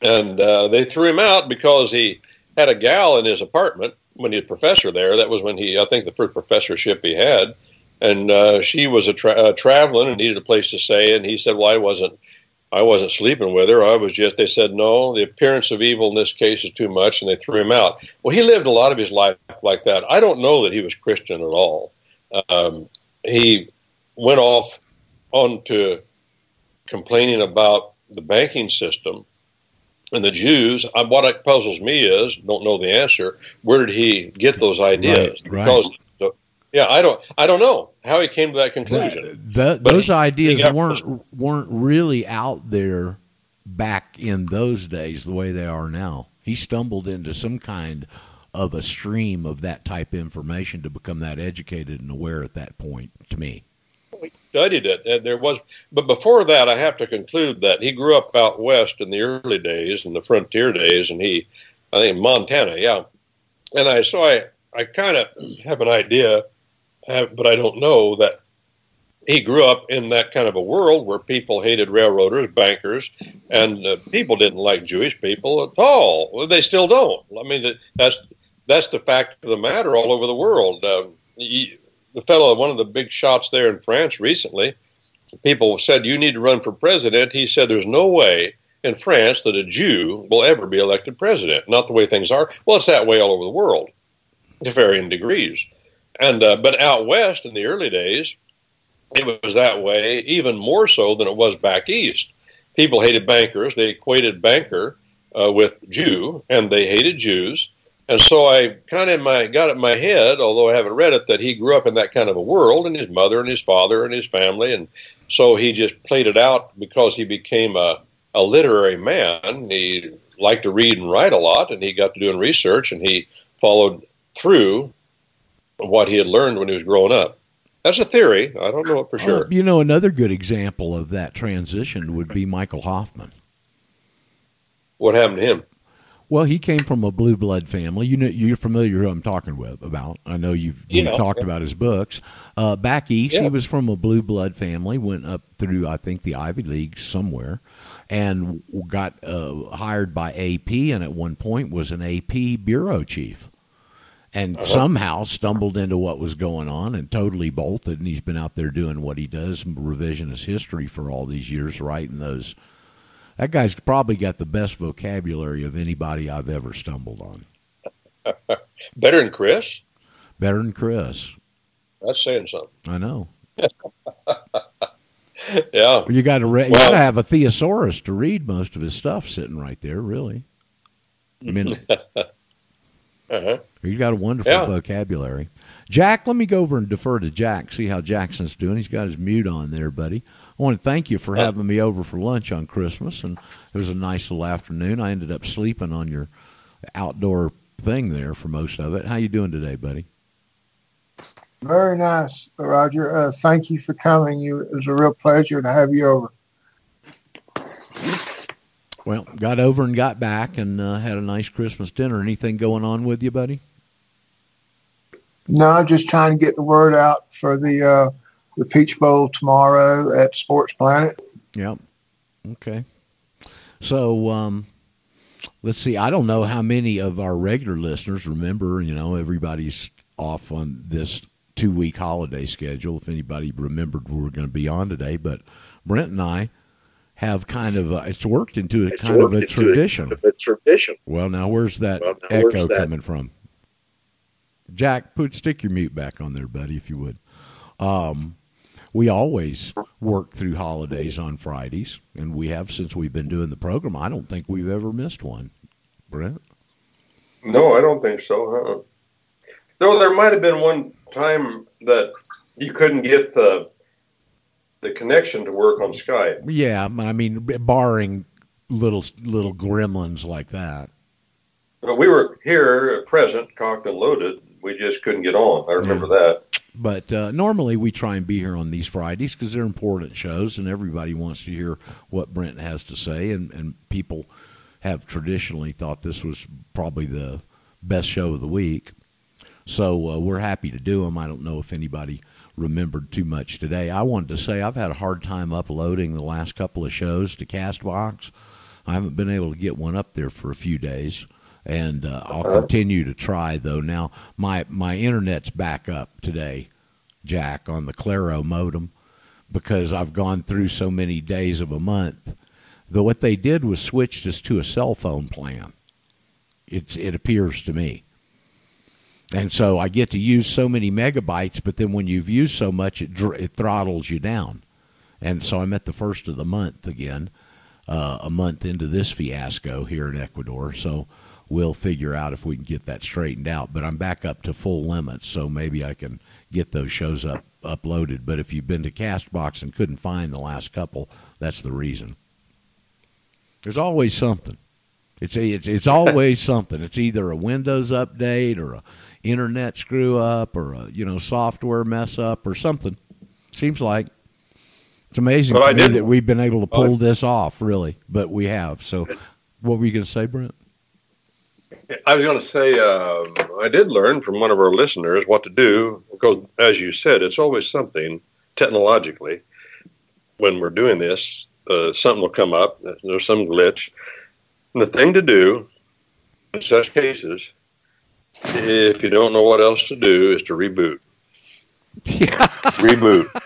And uh, they threw him out because he had a gal in his apartment when he was professor there. That was when he, I think, the first professorship he had. And uh, she was a tra- uh, traveling and needed a place to stay. And he said, "Well, I wasn't, I wasn't sleeping with her. I was just." They said, "No, the appearance of evil in this case is too much," and they threw him out. Well, he lived a lot of his life like that. I don't know that he was Christian at all. Um, he went off onto complaining about the banking system and the Jews. Uh, What puzzles me is, don't know the answer. Where did he get those ideas? Right, right. Because, yeah, I don't, I don't know how he came to that conclusion. The- But those he- ideas he weren't weren't really out there back in those days the way they are now. He stumbled into some kind of a stream of that type information to become that educated and aware at that point. To me, he studied it. And there was, but before that, I have to conclude that he grew up out west in the early days, in the frontier days, and he, I think, Montana, yeah. And I so I I kind of have an idea, uh, but I don't know that he grew up in that kind of a world where people hated railroaders, bankers, and uh, people didn't like Jewish people at all. Well, they still don't. I mean, that's that's the fact of the matter all over the world. Um, you, the fellow, one of the big shots there in France recently, people said, You need to run for president. He said, There's no way in France that a Jew will ever be elected president. Not the way things are. Well, it's that way all over the world to varying degrees. And uh, but out west in the early days, it was that way even more so than it was back east. People hated bankers. They equated banker uh, with Jew, and they hated Jews. And so I kind of my got it in my head, although I haven't read it, that he grew up in that kind of a world, and his mother and his father and his family, and so he just played it out because he became a, a literary man. He liked to read and write a lot, and he got to doing research, and he followed through what he had learned when he was growing up. That's a theory. I don't know it for sure. Oh, you know, another good example of that transition would be Michael Hoffman. What happened to him? Well, he came from a blue blood family. You know, you're familiar who I'm talking with about. I know you've, You you've talked yeah. about his books. Uh, back east, Yeah. he was from a blue blood family. Went up through, I think, the Ivy League somewhere, and got uh, hired by AP. And at one point, was an AP bureau chief, and Uh-huh. somehow stumbled into what was going on and totally bolted. And he's been out there doing what he does, revisionist history for all these years, writing those. That guy's probably got the best vocabulary of anybody I've ever stumbled on. Better than Chris? Better than Chris. That's saying something. I know. Yeah. You got to re- you got to have a thesaurus to read most of his stuff sitting right there. Really, I mean, Uh-huh. you got a wonderful Yeah. vocabulary. Jack, let me go over and defer to Jack. See how Jackson's doing. He's got his mute on there, buddy. I want to thank you for having me over for lunch on Christmas, and it was a nice little afternoon. I ended up sleeping on your outdoor thing there for most of it. How you doing today, buddy? Very nice, Roger. Uh, thank you for coming. You, it was a real pleasure to have you over. Well, got over and got back, and uh, had a nice Christmas dinner. Anything going on with you, buddy? No, just trying to get the word out for the uh, the Peach Bowl tomorrow at Sports Planet. Yep. Okay. So um, let's see. I don't know how many of our regular listeners remember. You know, everybody's off on this two week holiday schedule. If anybody remembered, we were going to be on today, but Brent and I have kind of uh, it's worked into a It's kind of a into tradition. A tradition. Well, now where's that Well, now echo where's that? coming from? Jack, put stick your mute back on there, buddy, if you would. Um, we always work through holidays on Fridays, and we have since we've been doing the program. I don't think we've ever missed one, Brent. No, I don't think so. Huh? Though there might have been one time that you couldn't get the the connection to work on Skype. Yeah, I mean, barring little little gremlins like that. But we were here, present, cocked and loaded. We just couldn't get on. I remember that. But uh, normally we try and be here on these Fridays because they're important shows, and everybody wants to hear what Brent has to say. And, and people have traditionally thought this was probably the best show of the week. So uh, we're happy to do them. I don't know if anybody remembered too much today. I wanted to say I've had a hard time uploading the last couple of shows to Castbox. I haven't been able to get one up there for a few days, and uh, I'll continue to try. Though now my my internet's back up today, Jack, on the Claro modem because I've gone through so many days of a month. Though what they did was switched us to a cell phone plan. It's it appears to me. And so I get to use so many megabytes, but then when you've used so much, it, dr- it throttles you down. And so I'm at the first of the month again, uh, a month into this fiasco here in Ecuador. So we'll figure out if we can get that straightened out. But I'm back up to full limits, so maybe I can get those shows up uploaded. But if you've been to Castbox and couldn't find the last couple, that's the reason. There's always something. It's it's it's always something. It's either a Windows update or a internet screw up or a you know software mess up or something. Seems like it's amazing But to I me that we've been able to pull this off, really. But we have. So, what were you going to say, Brent? I was going to say um, I did learn from one of our listeners what to do because, as you said, it's always something technologically when we're doing this. Uh, something will come up. There's some glitch. And the thing to do in such cases, if you don't know what else to do, is to reboot. Reboot.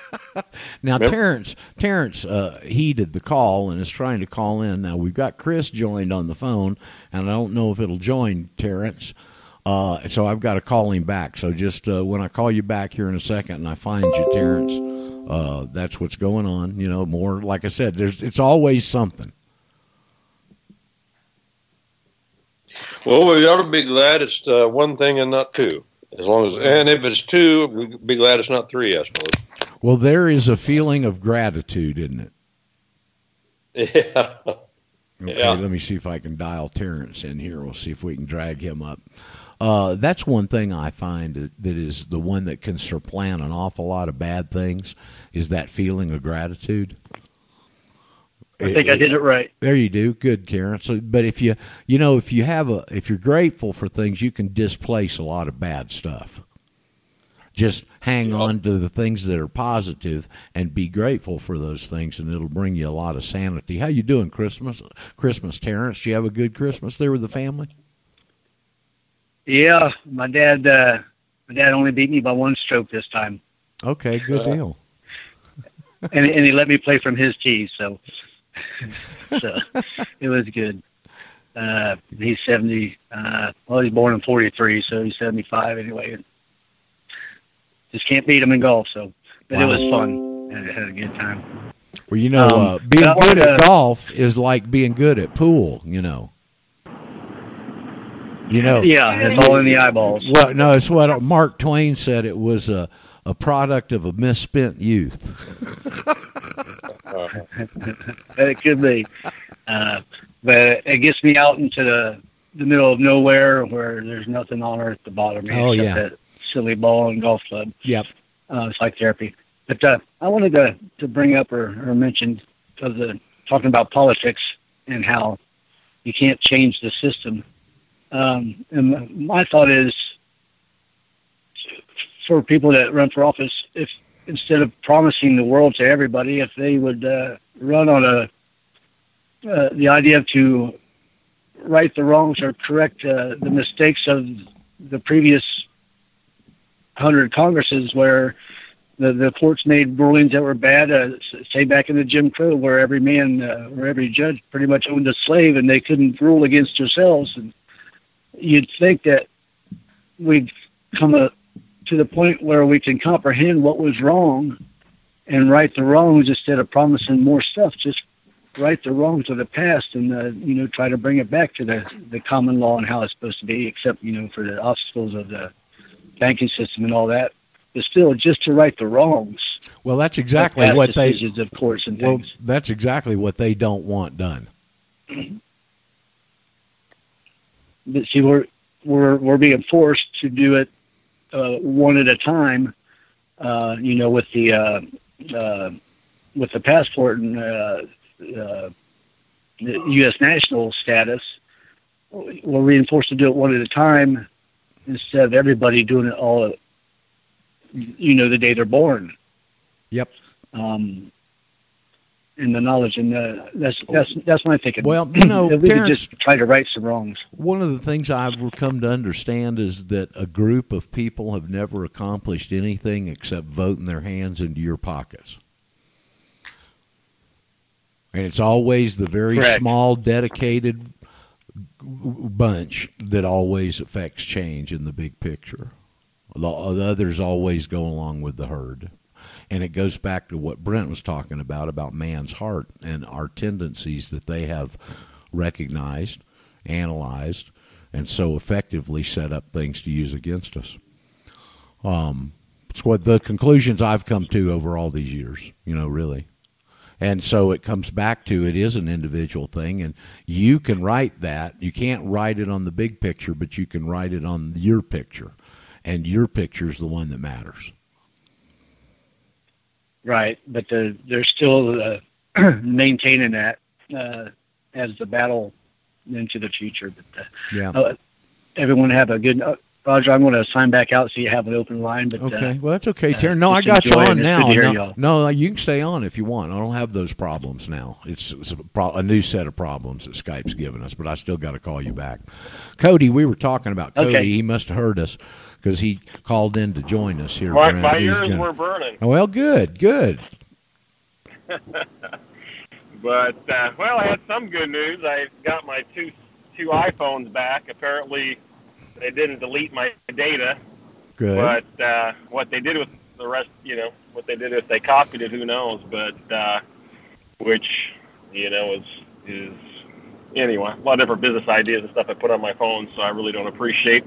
Now, Yep. Terrence, Terrence uh, heeded the call and is trying to call in. Now we've got Chris joined on the phone, and I don't know if it'll join Terrence. Uh, so I've got to call him back. So just uh, when I call you back here in a second, and I find you, Terrence, uh, that's what's going on. You know, more like I said, there's it's always something. Well, we ought to be glad it's uh, one thing and not two. As long as, and if it's two, we'd be glad it's not three. I suppose. Well, there is a feeling of gratitude, isn't it? Yeah. Okay, Yeah. let me see if I can dial Terrence in here. We'll see if we can drag him up. Uh, that's one thing I find that, that is the one that can supplant an awful lot of bad things is that feeling of gratitude. I think I did it right. There you do. Good, Karen. So, but if you, you know, if you have a, if you're grateful for things, you can displace a lot of bad stuff. Just hang on to the things that are positive and be grateful for those things, and it'll bring you a lot of sanity. How you doing, Christmas? Christmas, Terrence? You have a good Christmas there with the family? Yeah, my dad. Uh, my dad only beat me by one stroke this time, Okay, good deal. and and he let me play from his tee, so so it was good. Uh, he's seventy. Uh, well, he's born in forty three, so he's seventy five anyway. Just can't beat him in golf. So, but it was fun. And I had a good time. Well, you know, Um, uh, being good at golf is like being good at pool. You know. You know. Yeah, it's all in the eyeballs. Well, no, it's what Mark Twain said. It was a a product of a misspent youth. it could be, uh, but it gets me out into the the middle of nowhere where there's nothing on earth to bother me Oh, yeah. that silly ball and golf club. Yep. uh, psychotherapy. But uh, I wanted to, to bring up or, or mention of the talking about politics and how you can't change the system. Um, and my thought is for people that run for office, if instead of promising the world to everybody, if they would uh, run on a uh, the idea to right the wrongs or correct uh, the mistakes of the previous hundred Congresses where the the courts made rulings that were bad. Uh, say back in the Jim Crow, where every man uh, or every judge pretty much owned a slave, and they couldn't rule against themselves. And you'd think that we'd come a, to the point where we can comprehend what was wrong and right the wrongs instead of promising more stuff. Just right the wrongs of the past and uh, you know try to bring it back to the the common law and how it's supposed to be. Except you know for the obstacles of the banking system and all that. But still, just to right the wrongs. Well, that's exactly what they. of courts and Well, things. that's exactly what they don't want done. But see, we're we're we're being forced to do it uh, one at a time. Uh, you know, with the uh, uh, with the passport and uh, uh, the U.S. national status, we're being forced to do it one at a time instead of everybody doing it all. You know, the day they're born. Yep. Um, and the knowledge, and uh, that's that's that's my thinking. Well, you know, we could Terrence- just try to right some wrongs. One of the things I've come to understand is that a group of people have never accomplished anything except voting their hands into your pockets. And it's always the very Correct. small, dedicated bunch that always affects change in the big picture. The others always go along with the herd. And it goes back to what Brent was talking about about man's heart and our tendencies that they have recognized, analyzed, and so effectively set up things to use against us. Um, it's what the conclusions I've come to over all these years, you know, really. And so it comes back to it is an individual thing, and you can right that. You can't right it on the big picture, but you can right it on your picture, and your picture is the one that matters. Right, but the, they're still uh, maintaining that uh, as the battle into the future. But uh, Yeah. uh, everyone have a good. Uh, Roger, I'm going to sign back out so you have an open line. But Okay, uh, well that's okay, Terry. No, I got you on now. good to hear No, no, you can stay on if you want. I don't have those problems now. It's, it's a, pro- a new set of problems that Skype's given us, but I still got to call you back. Cody, we were talking about Cody. Okay. He must have heard us because he called in to join us here. My, my ears gonna- were burning. Well, good, good. But uh, well, I had some good news. I got my two two iPhones back. Apparently, they didn't delete my data, Good. but uh, what they did with the rest, you know, what they did if they copied it, who knows? But uh, which you know is is anyway a lot of different business ideas and stuff I put on my phone. So I really don't appreciate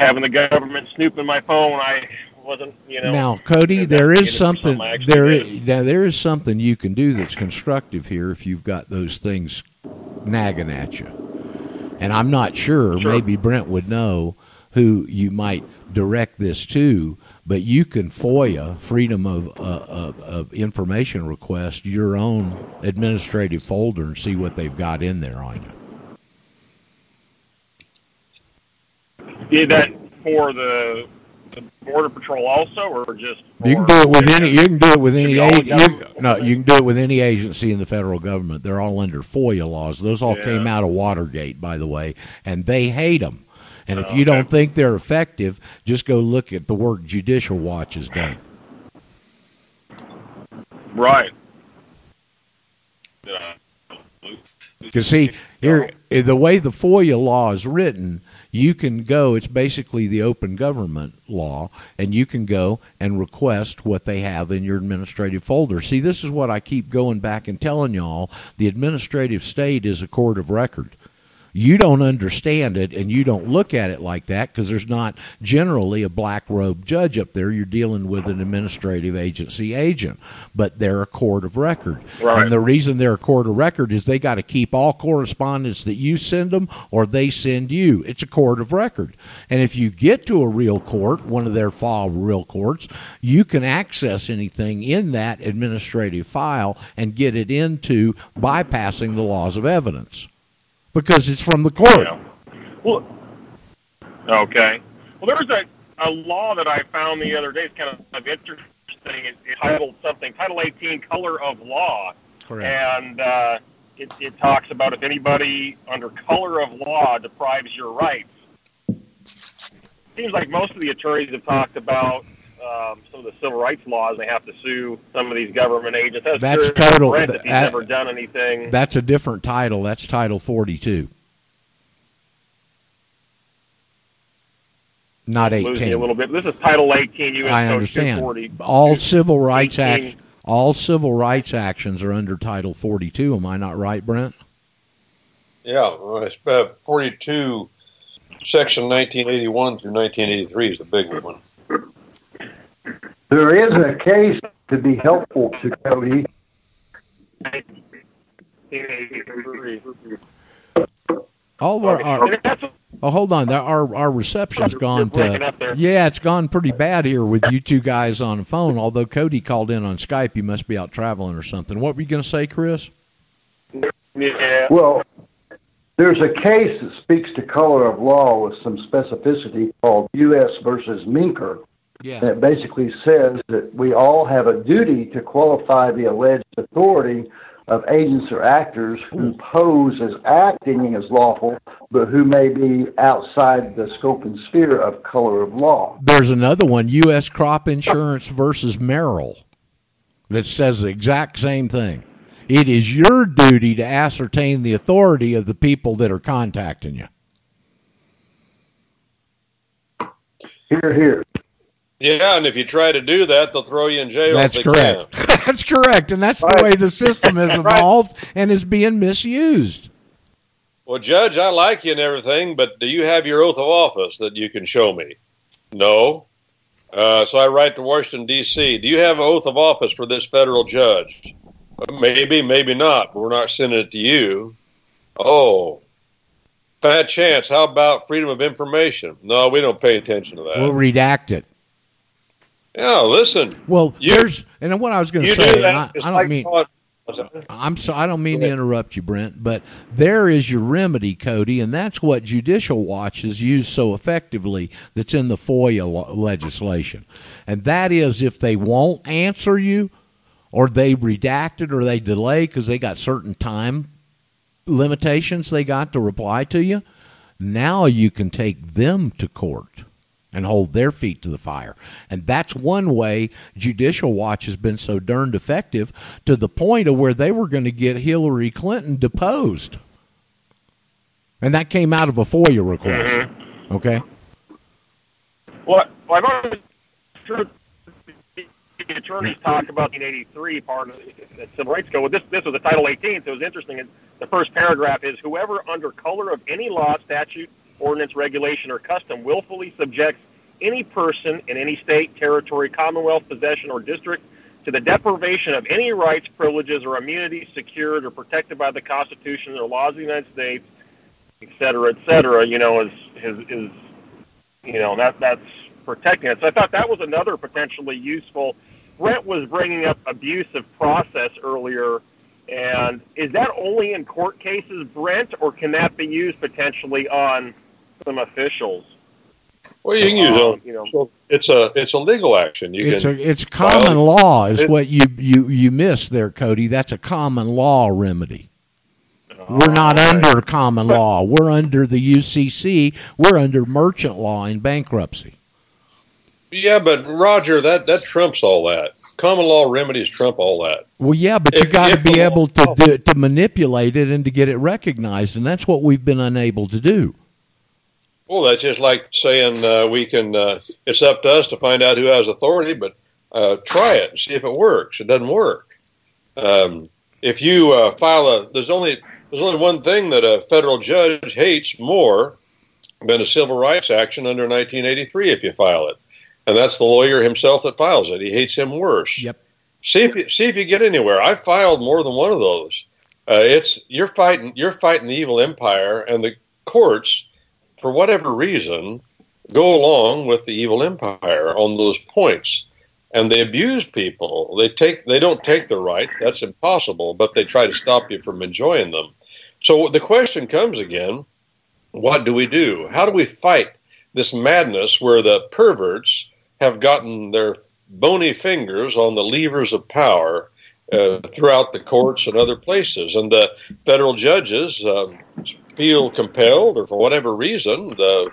having the government snooping my phone. I wasn't, you know. now, Cody, there is something there is, now, there is something you can do that's constructive here if you've got those things nagging at you. And I'm not sure, Sure. maybe Brent would know who you might direct this to, but you can FOIA, Freedom of, uh, of, of Information Request, your own administrative folder and see what they've got in there on you. Did that for the, the border patrol also, or just? You can do it with any. You can do it with any. Should be all a- you, no, you can do it with any agency in the federal government. They're all under FOIA laws. Those all Yeah. came out of Watergate, by the way, and they hate them. And if Oh, you don't think they're effective, just go look at the work Judicial Watch has done. Right. Because see, here the way the FOIA law is written, you can go. It's basically the open government law, and you can go and request what they have in your administrative folder. See, this is what I keep going back and telling y'all: the administrative state is a court of record. You don't understand it and you don't look at it like that because there's not generally a black robe judge up there. You're dealing with an administrative agency agent, but they're a court of record. Right. And the reason they're a court of record is they got to keep all correspondence that you send them or they send you. It's a court of record. And if you get to a real court, one of their file real courts, you can access anything in that administrative file and get it into bypassing the laws of evidence because it's from the court. Yeah. Well, okay. Well, there was a, a law that I found the other day. It's kind of interesting. It, it titled something, Title 18, Color of Law. And uh, it, it talks about if anybody under color of law deprives your rights. Seems like most of the attorneys have talked about um, some of the civil rights laws. They have to sue some of these government agents. I was That's curious total- Brent, he's that- ever done anything. That's a different title. That's Title 42. Not losing 18. a little bit. This is Title 18 U.S. I understand. All civil rights 18. act, all civil rights actions are under Title 42. Am I not right, Brent? Yeah, well, it's, uh, 42, Section 1981 through 1983 is the big one. There is a case to be helpful to Cody. All our, our oh, hold on. There, our our reception's gone to yeah, it's gone pretty bad here with you two guys on the phone. Although Cody called in on Skype, he must be out traveling or something. What were you going to say, Chris? yeah. Well, there's a case that speaks to color of law with some specificity called U.S. versus Minker. And Yeah, it basically says that we all have a duty to qualify the alleged authority of agents or actors who pose as acting as lawful, but who may be outside the scope and sphere of color of law. there's another one, U.S. Crop Insurance versus Merrill, that says the exact same thing. It is your duty to ascertain the authority of the people that are contacting you. Here, here. Yeah, and if you try to do that, they'll throw you in jail. That's if they correct. Can. That's correct, and that's the way the system has evolved and is being misused. Well, Judge, I like you and everything, but do you have your oath of office that you can show me? No. Uh, so I write to Washington, D.C. Do you have an oath of office for this federal judge? Uh, Maybe, maybe not. But we're not sending it to you. Oh, bad chance. How about freedom of information? No, we don't pay attention to that. We'll redact it. Yeah, listen. Well, You- there's and what I was going to say. do. I, I don't like mean calling- I'm so I don't mean to interrupt you, Brent, but there is your remedy, Cody, and that's what Judicial Watch has used so effectively. That's in the FOIA lo- legislation, and that is if they won't answer you, or they redact it, or they delay because they got certain time limitations they got to reply to you. Now you can take them to court and hold their feet to the fire. And that's one way Judicial Watch has been so darned effective to the point of where they were going to get Hillary Clinton deposed. And that came out of a FOIA request. Mm-hmm. Okay? Well, I've always heard the attorneys talk about the 1983 part of the civil rights code. Well, this this was a Title 18, so it was interesting. And the first paragraph is whoever, under color of any law, statute, ordinance, regulation, or custom, willfully subjects any person in any state, territory, commonwealth, possession, or district to the deprivation of any rights, privileges, or immunities secured or protected by the Constitution or laws of the United States, et cetera, et cetera, you know, is is, is you know that that's protecting it. So I thought that was another potentially useful. Brent was bringing up abuse of process earlier, and is that only in court cases, Brent, or can that be used potentially on some officials? Well, you can use Um, it. you know. It's a it's a legal action. You It's can a it's common file- law is it- what you you you missed there, Cody. That's a common law remedy. We're not okay. under common law. We're under the UCC. We're under merchant law in bankruptcy. Yeah, but Roger, that that trumps all that. Common law remedies trump all that. Well, yeah, but you If- got to be able to do, to manipulate it and to get it recognized, and that's what we've been unable to do. Well, that's just like saying uh, we can. Uh, it's up to us to find out who has authority, but uh, try it and see if it works. It doesn't work. Um, if you uh, file a, there's only there's only one thing that a federal judge hates more than a civil rights action under 1983 if you file it, and that's the lawyer himself that files it. He hates him worse. Yep. See if you, see if you get anywhere. I filed more than one of those. Uh, it's you're fighting you're fighting the evil empire, and the courts, for whatever reason, go along with the evil empire on those points, and they abuse people. They take they don't take the right. That's impossible, but they try to stop you from enjoying them. So the question comes again: What do we do? How do we fight this madness where the perverts have gotten their bony fingers on the levers of power uh, throughout the courts and other places. And the federal judges um, feel compelled, or for whatever reason, the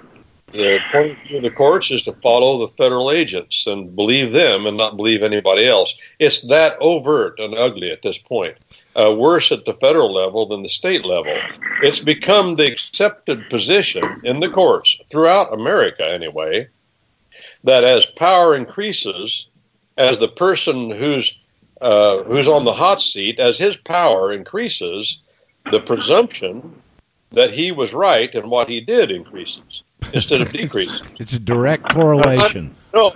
the point of the courts is to follow the federal agents and believe them and not believe anybody else. It's that overt and ugly at this point. Uh, worse at the federal level than the state level. It's become the accepted position in the courts throughout America, anyway, that as power increases, as the person who's uh, who's on the hot seat, as his power increases, the presumption that he was right and what he did increases instead of decreases. It's a direct correlation. No,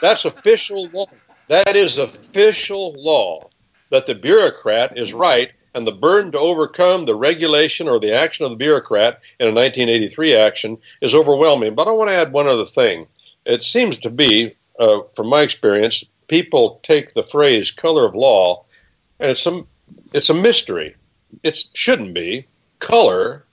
that's official law. That is official law that the bureaucrat is right and the burden to overcome the regulation or the action of the bureaucrat in a 1983 action is overwhelming. But I want to add one other thing. It seems to be, uh, from my experience, people take the phrase color of law and it's a, it's a mystery. It shouldn't be. Color,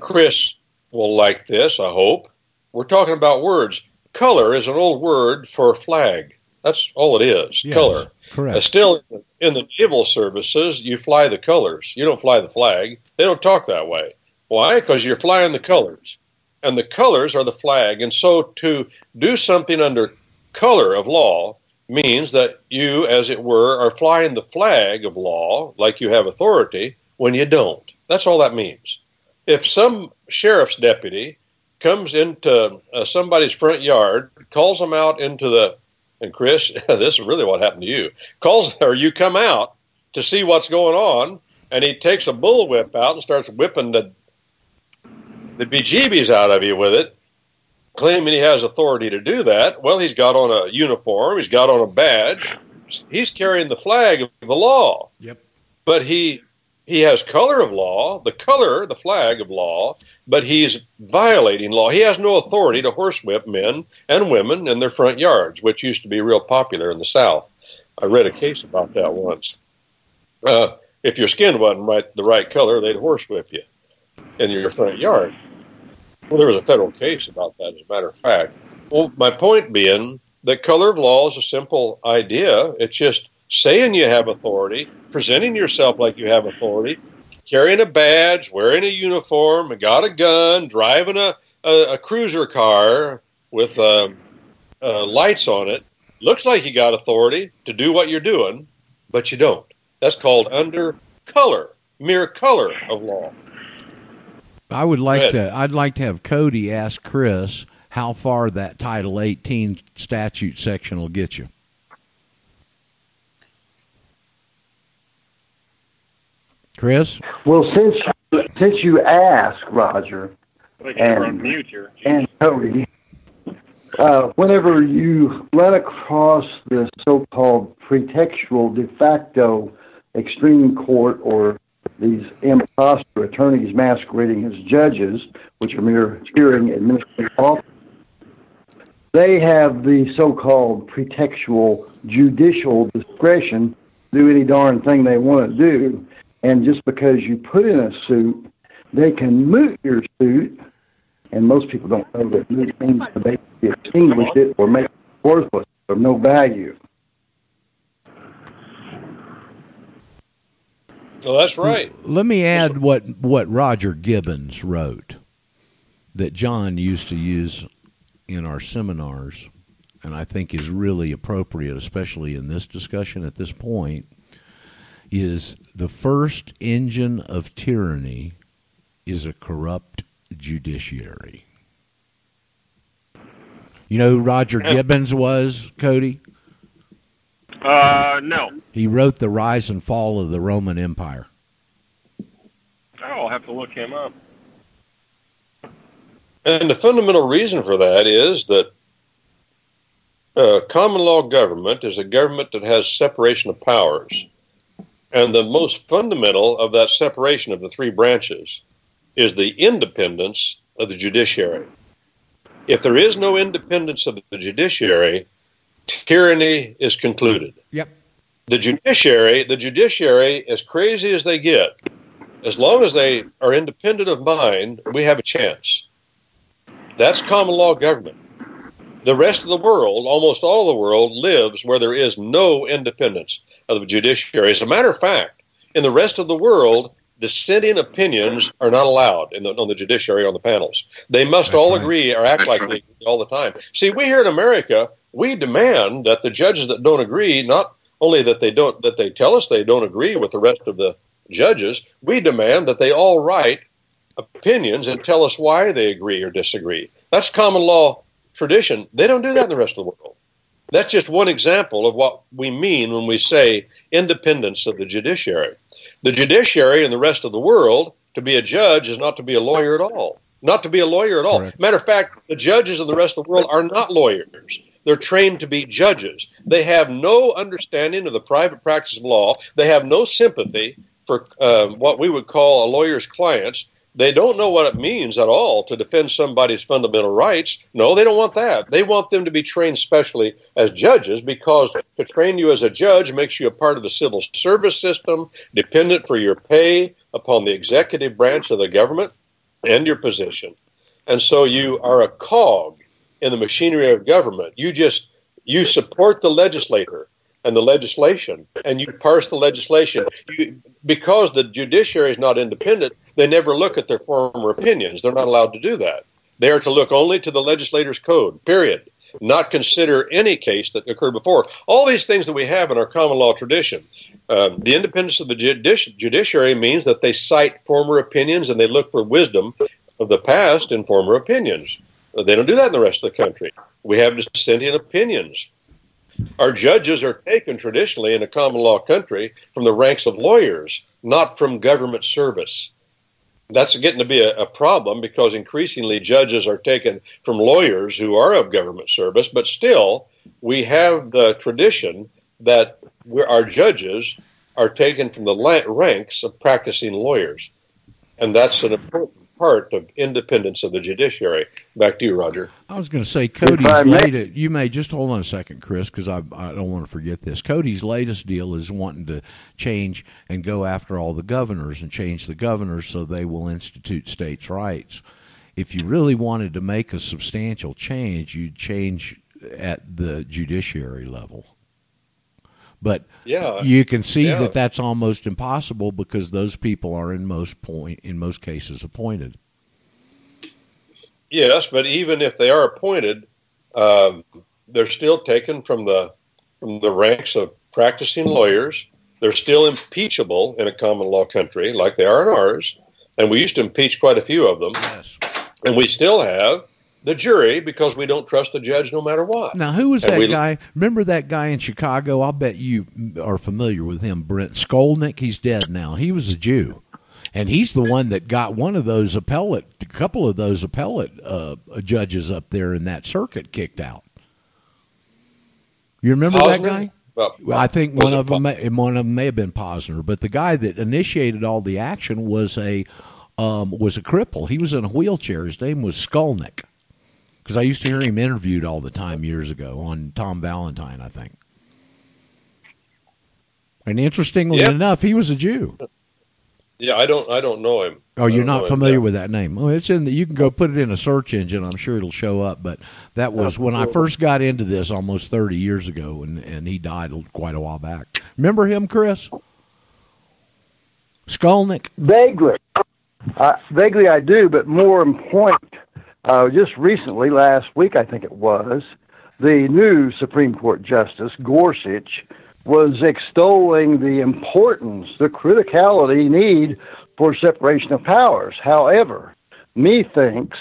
Chris will like this, I hope. We're talking about words. Color is an old word for flag. That's all it is. Yes, color. correct. Uh, still, in the naval services, you fly the colors. You don't fly the flag. They don't talk that way. Why? Because you're flying the colors. And the colors are the flag. And so to do something under color of law means that you, as it were, are flying the flag of law like you have authority when you don't. That's all that means. If some sheriff's deputy comes into uh, somebody's front yard, calls them out into the, and Chris, this is really what happened to you, calls, or you come out to see what's going on, and he takes a bullwhip out and starts whipping the, the bejeebies out of you with it, claiming he has authority to do that. Well, he's got on a uniform, he's got on a badge, he's carrying the flag of the law. Yep. But he he has color of law, the color, the flag of law, but he's violating law. He has no authority to horsewhip men and women in their front yards, which used to be real popular in the South. I read a case about that once. Uh, if your skin wasn't right, the right color, they'd horsewhip you in your front yard. Well, there was a federal case about that, as a matter of fact. Well, my point being that color of law is a simple idea. It's just saying you have authority, presenting yourself like you have authority, carrying a badge, wearing a uniform, got a gun, driving a, a, a cruiser car with uh, uh, lights on it. Looks like you got authority to do what you're doing, but you don't. That's called under color, mere color of law. I would like to. I'd like to have Cody ask Chris how far that Title 18 statute section will get you. Chris, Well, since since you asked, Roger We can never And- and Cody, uh, whenever you run across the so-called pretextual de facto extreme court or these imposter attorneys masquerading as judges, which are mere hearing administrative officers, they have the so-called pretextual judicial discretion to do any darn thing they want to do. And just because you put in a suit, they can moot your suit. And most people don't know that moot means to basically extinguish it or make it worthless of no value. Well, that's right. let me add what what Roger Gibbons wrote that John used to use in our seminars, and I think is really appropriate, especially in this discussion at this point. Is the first engine of tyranny is a corrupt judiciary. You know who Roger Gibbons was, Cody? Uh, no. He wrote The Rise and Fall of the Roman Empire. I'll have to look him up. And the fundamental reason for that is that uh, common law government is a government that has separation of powers. And the most fundamental of that separation of the three branches is the independence of the judiciary. If there is no independence of the judiciary, tyranny is concluded. Yep. The judiciary, the judiciary, as crazy as they get, as long as they are independent of mind, we have a chance. That's common law government. The rest of the world, almost all of the world, lives where there is no independence of the judiciary. As a matter of fact, in the rest of the world, dissenting opinions are not allowed in the, on the judiciary on the panels. They must That's all right. agree or act That's like right. they agree all the time. See, we here in America, we demand that the judges that don't agree, not only that they don't that they tell us they don't agree with the rest of the judges, we demand that they all write opinions and tell us why they agree or disagree. That's common law tradition. They don't do that in the rest of the world. That's just one example of what we mean when we say independence of the judiciary. The judiciary in the rest of the world, to be a judge is not to be a lawyer at all. Not to be a lawyer at all. Matter of fact, the judges in the rest of the world are not lawyers. They're trained to be judges. They have no understanding of the private practice of law. They have no sympathy for uh, what we would call a lawyer's clients. They don't know what it means at all to defend somebody's fundamental rights. No, they don't want that. They want them to be trained specially as judges because to train you as a judge makes you a part of the civil service system, dependent for your pay upon the executive branch of the government and your position. And so you are a cog in the machinery of government. You just you support the legislator and the legislation, and you parse the legislation. You, because the judiciary is not independent, they never look at their former opinions. They're not allowed to do that. They are to look only to the legislator's code. Period. Not consider any case that occurred before. All these things that we have in our common law tradition. Um, the independence of the judici- judiciary means that they cite former opinions and they look for wisdom of the past in former opinions. They don't do that in the rest of the country. We have dissenting opinions. Our judges are taken traditionally in a common law country from the ranks of lawyers, not from government service. That's getting to be a, a problem because increasingly judges are taken from lawyers who are of government service, but still we have the tradition that our judges are taken from the la- ranks of practicing lawyers. And that's an important part of independence of the judiciary. Back to you, Roger. I was going to say Cody's I may- latest. You may just hold on a second, Chris, because I I don't want to forget this. Cody's latest deal is wanting to change and go after all the governors and change the governors so they will institute states' rights. If you really wanted to make a substantial change, you'd change at the judiciary level. But Yeah. you can see Yeah. that that's almost impossible because those people are in most point in most cases appointed. Yes, but even if they are appointed, um, they're still taken from the from the ranks of practicing lawyers. They're still impeachable in a common law country, like they are in ours. And we used to impeach quite a few of them. Yes. And we still have the jury because we don't trust the judge no matter what. Now, who was And that we- guy? Remember that guy in Chicago? I'll bet you are familiar with him, Brent Skolnick. He's dead now. He was a Jew, and he's the one that got one of those appellate, a couple of those appellate uh, judges up there in that circuit kicked out. You remember that guy? Well, Well, I think one of them, may, one of them may have been Posner, but the guy that initiated all the action was a um, was a cripple. He was in a wheelchair. His name was Skolnick, because I used to hear him interviewed all the time years ago on Tom Valentine, I think. And interestingly Yep. enough, he was a Jew. Yeah, I don't. I don't know him. Oh, you're don't know not him, familiar yeah. with that name? Oh, it's in the. You can go put it in a search engine. I'm sure it'll show up. But that was when I first got into this almost 30 years ago, and and he died quite a while back. Remember him, Chris? Skolnick. Vaguely, uh, vaguely I do, but more in point. Uh, just recently, last week I think it was, the new Supreme Court Justice Gorsuch was extolling the importance, the criticality need for separation of powers. However, methinks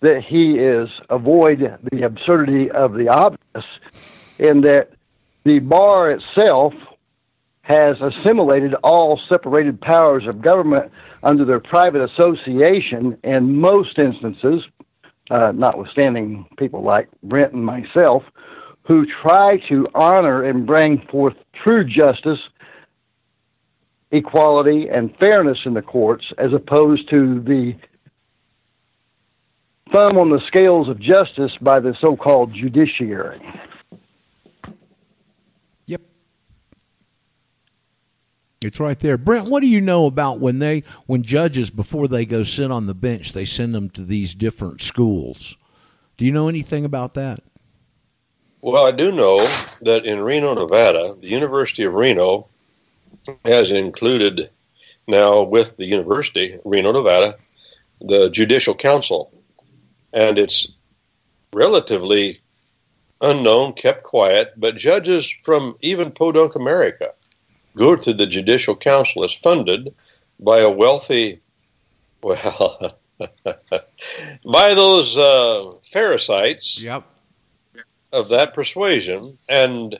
that he is avoid the absurdity of the obvious in that the bar itself has assimilated all separated powers of government under their private association in most instances, uh, notwithstanding people like Brent and myself, who try to honor and bring forth true justice, equality, and fairness in the courts, as opposed to the thumb on the scales of justice by the so-called judiciary. It's right there. Brent, what do you know about when they when judges before they go sit on the bench, they send them to these different schools? Do you know anything about that? Well, I do know that in Reno, Nevada, the University of Reno has included now with the University, Reno, Nevada, the Judicial Council. And it's relatively unknown, kept quiet, but judges from even Podunk America go to the Judicial Council. is funded by a wealthy, well, by those uh, Pharisites Yep. of that persuasion, and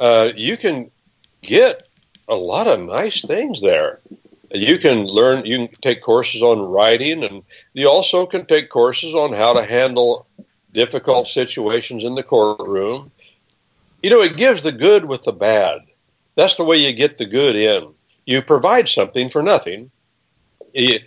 uh, you can get a lot of nice things there. You can learn, you can take courses on writing, and you also can take courses on how to handle difficult situations in the courtroom. You know, it gives the good with the bad. That's the way you get the good in. You provide something for nothing eh,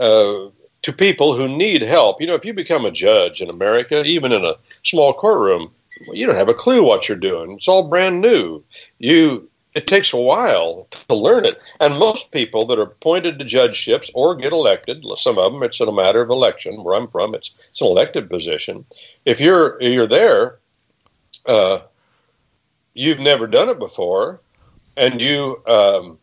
uh, to people who need help. You know, if you become a judge in America, even in a small courtroom, you don't have a clue what you're doing. It's all brand new. You it takes a while to learn it. And most people that are appointed to judgeships or get elected, some of them it's in a matter of election. Where I'm from, it's it's an elected position. If you're you're there, uh, you've never done it before, and you um,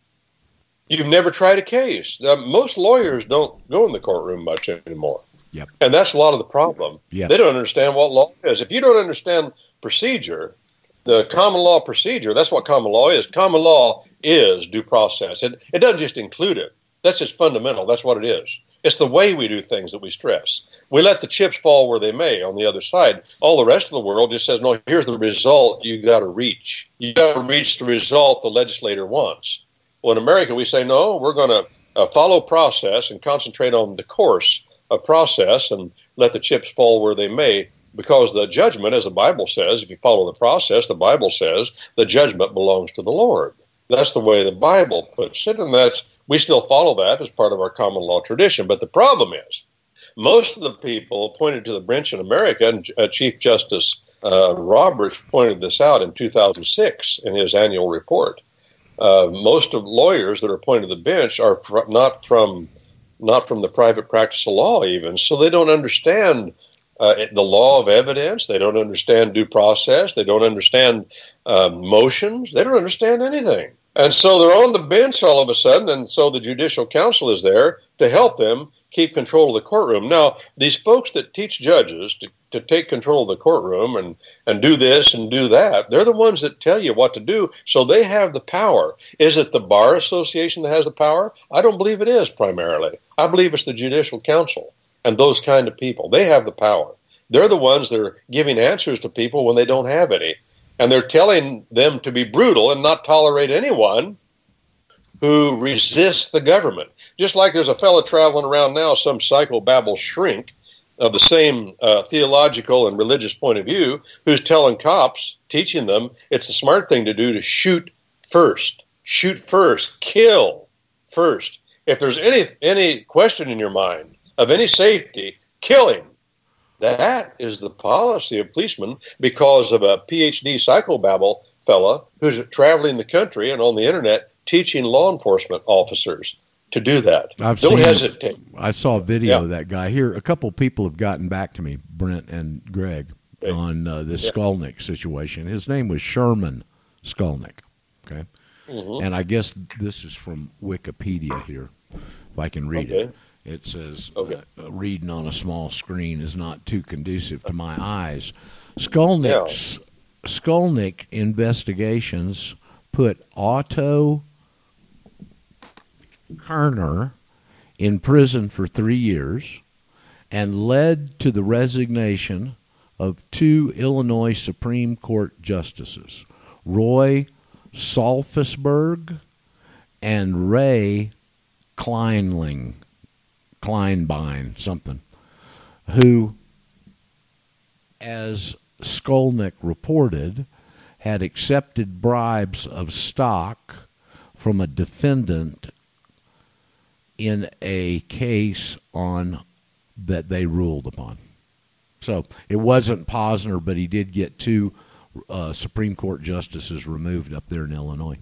you've never tried a case. Now, most lawyers don't go in the courtroom much anymore. Yep. And that's a lot of the problem. Yeah. They don't understand what law is. If you don't understand procedure, the common law procedure, that's what common law is. Common law is due process. It, it doesn't just include it. That's just fundamental. That's what it is. It's the way we do things that we stress. We let the chips fall where they may on the other side. All the rest of the world just says, no, here's the result you got to reach. You got to reach the result the legislator wants. Well, in America, we say, no, we're going to uh, follow process and concentrate on the course of process and let the chips fall where they may because the judgment, as the Bible says, if you follow the process, the Bible says the judgment belongs to the Lord. That's the way the Bible puts it, and that's we still follow that as part of our common law tradition. But the problem is, most of the people appointed to the bench in America, and uh, Chief Justice uh, Roberts pointed this out in 2006 in his annual report. Uh, most of lawyers that are appointed to the bench are not from not from the private practice of law, even so they don't understand uh, the law of evidence. They don't understand due process. They don't understand uh, motions. They don't understand anything. And so they're on the bench all of a sudden, and so the judicial council is there to help them keep control of the courtroom. Now, these folks that teach judges to, to take control of the courtroom and, and do this and do that, they're the ones that tell you what to do, so they have the power. Is it the Bar Association that has the power? I don't believe it is primarily. I believe it's the judicial council and those kind of people. They have the power. They're the ones that are giving answers to people when they don't have any. And they're telling them to be brutal and not tolerate anyone who resists the government. Just like there's a fellow traveling around now, some psychobabble shrink of the same uh, theological and religious point of view, who's telling cops, teaching them it's the smart thing to do to shoot first, shoot first, kill first. If there's any any question in your mind of any safety, kill him. That is the policy of policemen because of a PhD psychobabble fella who's traveling the country and on the internet teaching law enforcement officers to do that. I've Don't seen- hesitate. I saw a video Yeah. of that guy here. A couple people have gotten back to me, Brent and Greg, Okay. on uh, this Yeah. Skolnick situation. His name was Sherman Skolnick. Okay, Mhm. and I guess this is from Wikipedia here, if I can read. Okay. It says, Okay. uh, reading on a small screen is not too conducive to my eyes. Skolnick's Skolnick investigations put Otto Kerner in prison for three years and led to the resignation of two Illinois Supreme Court justices, Roy Solfisburg and Ray Kleinling, Kleinbein, something, who, as Skolnick reported, had accepted bribes of stock from a defendant in a case on that they ruled upon. So it wasn't Posner, but he did get two uh, Supreme Court justices removed up there in Illinois.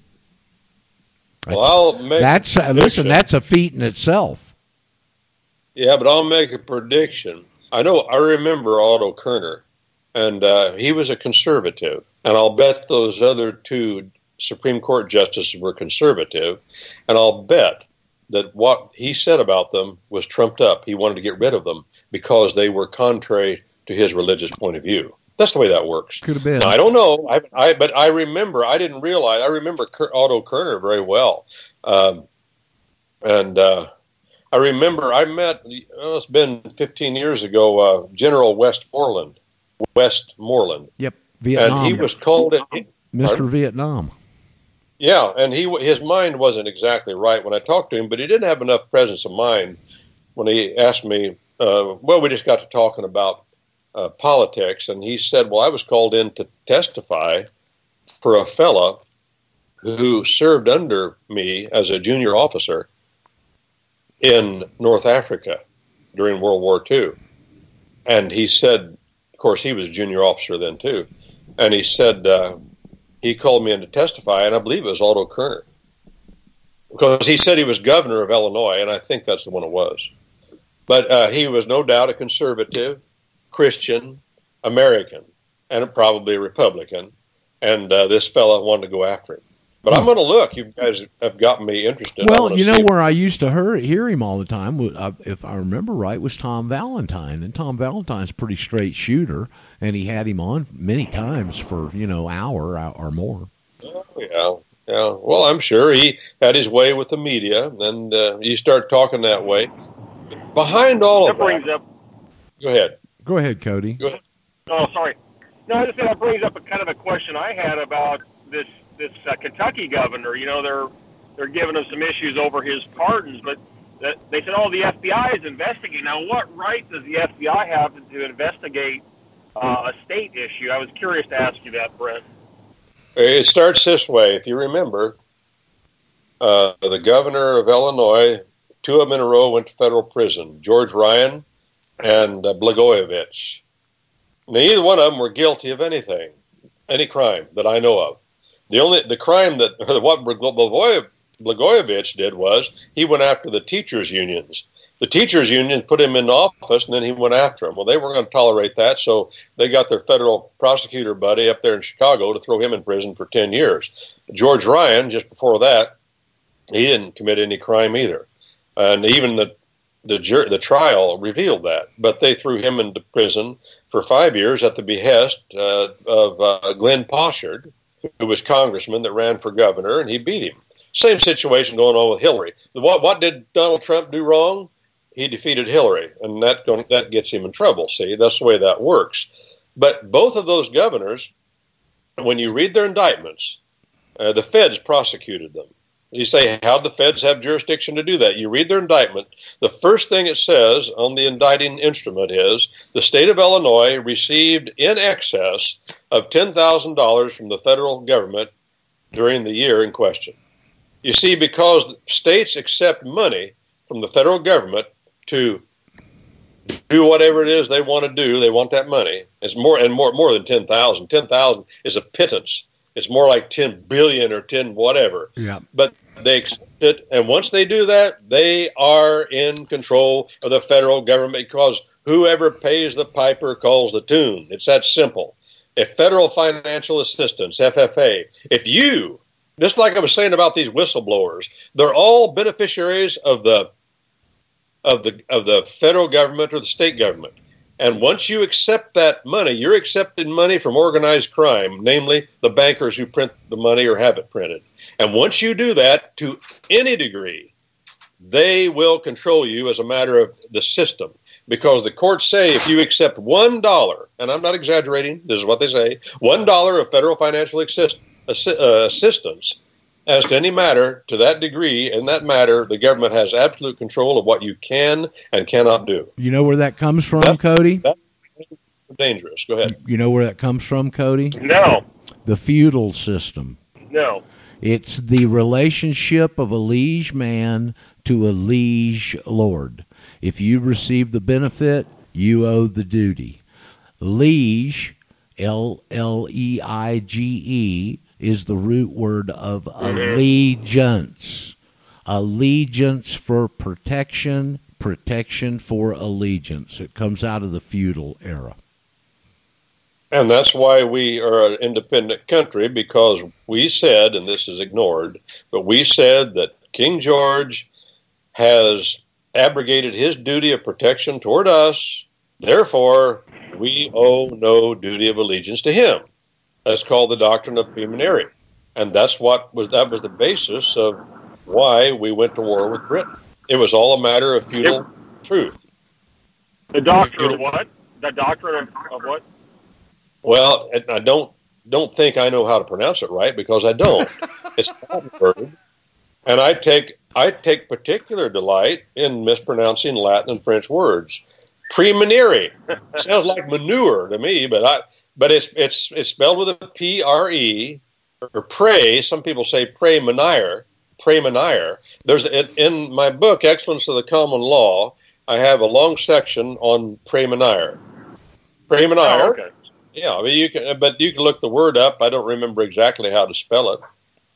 That's, Well, that's uh, listen. That's a feat in itself. Yeah, but I'll make a prediction. I know I remember Otto Kerner, and uh, he was a conservative, and I'll bet those other two Supreme Court justices were conservative, and I'll bet that what he said about them was trumped up. He wanted to get rid of them because they were contrary to his religious point of view. That's the way that works. Could have been. Now, I don't know. I, I but I remember. I didn't realize. I remember Otto Kerner very well, um, and uh, I remember I met. Oh, it's been 15 years ago. Uh, General Westmoreland, Westmoreland, Yep, Vietnam. and he was called. It, Mr. Pardon? Vietnam. yeah, and he his mind wasn't exactly right when I talked to him, but he didn't have enough presence of mind when he asked me. Uh, well, we just got to talking about uh, politics, and he said, "Well, I was called in to testify for a fella who served under me as a junior officer in North Africa during World War II." And he said, of course, he was a junior officer then too, and he said. Uh, he called me in to testify, and I believe it was Otto Kerner. Because he said he was governor of Illinois, and I think that's the one it was. But uh, he was no doubt a conservative, Christian, American, and probably a Republican. And uh, this fellow wanted to go after him. But I'm going to look. You guys have gotten me interested. Well, you know see- where I used to hear, hear him all the time, uh, if I remember right, was Tom Valentine, and Tom Valentine's a pretty straight shooter, and he had him on many times for you know hour or- or more. Oh yeah, yeah. Well, I'm sure he had his way with the media, and uh, you start talking that way. Behind all That of that, up. go ahead. Go ahead, Cody. Go ahead. Oh, sorry. No, I just said that brings up a kind of a question I had about this this uh, Kentucky governor. You know, they're they're giving him some issues over his pardons, but that, they said, "Oh, the FBI is investigating." Now, what right does the FBI have to, to investigate uh, a state issue? I was curious to ask you that, Brent. It starts this way. If you remember, uh, the governor of Illinois, two of them in a row went to federal prison George Ryan and uh, Blagojevich. Neither one of them were guilty of anything, any crime that I know of. The only the crime that what Blagojev- Blagojevich did was he went after the teachers' unions. The teachers' unions put him in office, and then he went after them. Well, they weren't going to tolerate that, so they got their federal prosecutor buddy up there in Chicago to throw him in prison for 10 years. George Ryan, just before that, he didn't commit any crime either. And even the the, jur- the trial revealed that, but they threw him into prison for five years at the behest uh, of uh, Glenn Poshard, who was congressman that ran for governor, and he beat him. Same situation going on with Hillary. What what did Donald Trump do wrong? He defeated Hillary, and that that gets him in trouble. See, that's the way that works. But both of those governors, when you read their indictments, uh, the feds prosecuted them. You say, how the feds have jurisdiction to do that? You read their indictment. The first thing it says on the indicting instrument is the state of Illinois received in excess of $10,000 from the federal government during the year in question. You see, because states accept money from the federal government to do whatever it is they want to do, they want that money. It's more and more more than 10,000. 10,000 is a pittance. It's more like 10 billion or 10 whatever Yeah. but they accept it. And once they do that, they are in control of the federal government because whoever pays the piper calls the tune. It's that simple. If federal financial assistance, FFA, if you, just like I was saying about these whistleblowers, they're all beneficiaries of the of the of the federal government or the state government. And once you accept that money, you're accepting money from organized crime, namely the bankers who print the money or have it printed. And once you do that to any degree, they will control you as a matter of the system. Because the courts say if you accept one dollar, and I'm not exaggerating, this is what they say one dollar of federal financial assist, assi- uh, assistance, as to any matter to that degree, in that matter, the government has absolute control of what you can and cannot do. You know where that comes from, That- Cody? that- Dangerous. Go ahead. You know where that comes from, Cody? No, The feudal system. no. It's the relationship of a liege man to a liege lord. If you receive the benefit, you owe the duty. Liege, L L E I G E, is the root word of allegiance. Allegiance for protection, protection for allegiance. It comes out of the feudal era. And that's why we are an independent country because we said, and this is ignored, but we said that King George has abrogated his duty of protection toward us. Therefore, we owe no duty of allegiance to him. That's called the doctrine of praemunire. And that's what was that was the basis of why we went to war with Britain. It was all a matter of feudal truth. The doctrine of what? The doctrine of, of what? Well, and I don't don't think I know how to pronounce it right because I don't. it's a Latin word, and I take I take particular delight in mispronouncing Latin and French words. Premunire sounds like manure to me, but I but it's it's it's spelled with a P R E or pray. Some people say premunire. Premunire. There's in, in my book Excellence of the Common Law. I have a long section on premunire. Premunire. Oh, okay. Yeah, I mean you can, but you can look the word up. I don't remember exactly how to spell it,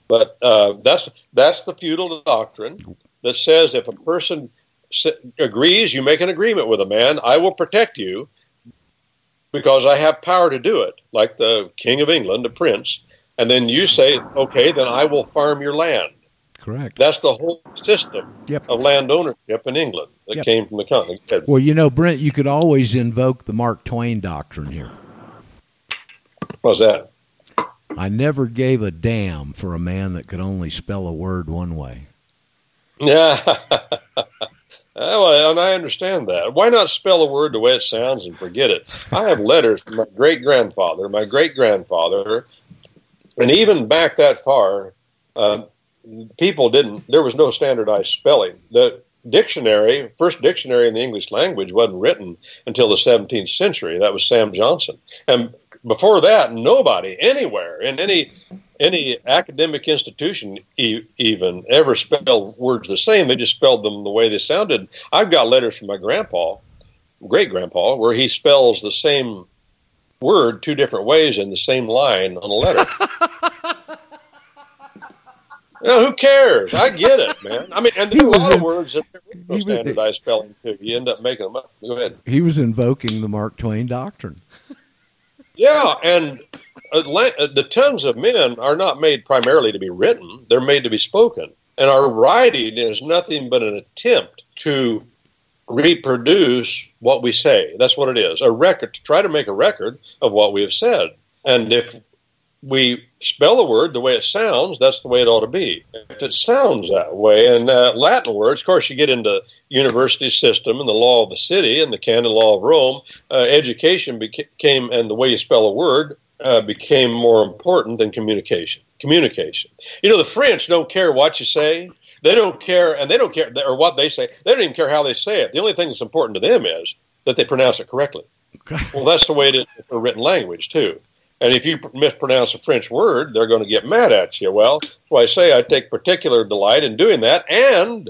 but uh, that's that's the feudal doctrine that says if a person agrees, you make an agreement with a man. I will protect you because I have power to do it, like the king of England, the prince. And then you say, okay, then I will farm your land. Correct. That's the whole system Yep. of land ownership in England that Yep. came from the continent. Well, you know, Brent, you could always invoke the Mark Twain doctrine here. What's that? I never gave a damn for a man that could only spell a word one way. Yeah. well, and I understand that. Why not spell a word the way it sounds and forget it? I have letters from my great grandfather, my great grandfather, and even back that far, uh, people didn't. There was no standardized spelling. The dictionary, first dictionary in the English language, wasn't written until the 17th century. That was Sam Johnson, and before that, nobody anywhere in any any academic institution e- even ever spelled words the same. They just spelled them the way they sounded. I've got letters from my grandpa, great grandpa, where he spells the same word two different ways in the same line on a letter. you know, who cares? I get it, man. I mean, and He there are a lot of words that there is no he was- standardized spelling too. You end up making them up. Go ahead. He was invoking the Mark Twain doctrine. Yeah, and uh, uh, the tongues of men are not made primarily to be written; they're made to be spoken. And our writing is nothing but an attempt to reproduce what we say. That's what it is. A record to try to make a record of what we have said. And if we spell a word the way it sounds, that's the way it ought to be. If it sounds that way, and uh, Latin words, of course, you get into university system and the law of the city and the canon law of Rome. Uh, education became, and the way you spell a word uh, became more important than communication. Communication. You know, the French don't care what you say. They don't care, and they don't care, or what they say. They don't even care how they say it. The only thing that's important to them is that they pronounce it correctly. Well, that's the way it is for written language too. And if you mispronounce a French word, they're going to get mad at you. Well, that's why I say I take particular delight in doing that, and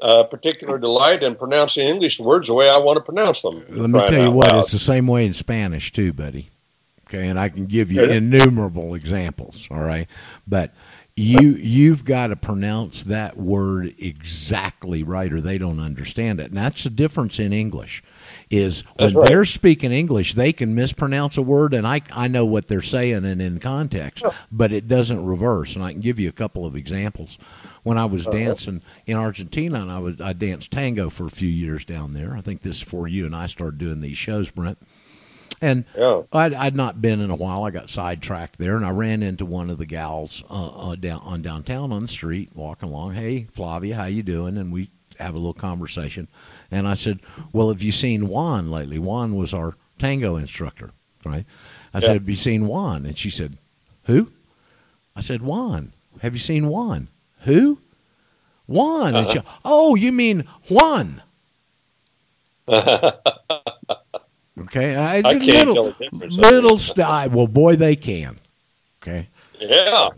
uh, particular delight in pronouncing English words the way I want to pronounce them. Let me tell you what, loud. it's the same way in Spanish too, buddy. Okay, and I can give you innumerable examples. All right, but you you've got to pronounce that word exactly right, or they don't understand it. And that's the difference in English. Is when right. they're speaking English, they can mispronounce a word, and I I know what they're saying and in context, but it doesn't reverse. And I can give you a couple of examples. When I was Uh-huh. dancing in Argentina, and I was I danced tango for a few years down there. I think this is before you and I started doing these shows, Brent. And Yeah. I'd, I'd not been in a while. I got sidetracked there, and I ran into one of the gals uh, uh, down on downtown on the street, walking along. Hey, Flavia, how you doing? And we have a little conversation. And I said, "Well, have you seen Juan lately? Juan was our tango instructor, right?" I said, "Have you seen Juan?" And she said, "Who?" I said, "Juan." Have you seen Juan? Who? Juan. Uh-huh. It's- Oh, you mean Juan? Okay, I, I can't little, tell the difference. little style. Well, boy, they can. Okay, Yeah.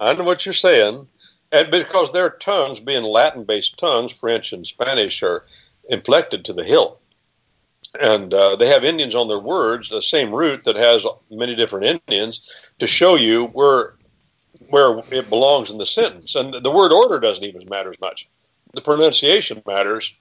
I know what you're saying. And because their tongues, being Latin based tongues, French and Spanish, are inflected to the hilt. And uh, they have Indians on their words, the same root that has many different Indians, to show you where where it belongs in the sentence. And the word order doesn't even matter as much. The pronunciation matters.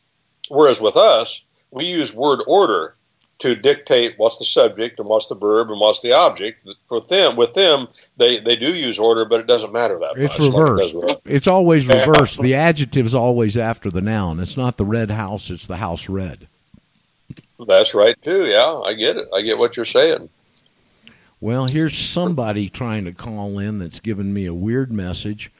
Whereas with us, we use word order to dictate what's the subject and what's the verb and what's the object. For them, with them, they, they do use order, but it doesn't matter that it's much. like it reversed. does with it's always reversed. The adjective is always after the noun. It's not the red house. It's the house red. That's right too. Yeah, I get it. I get what you're saying. Well, here's somebody trying to call in that's given me a weird message.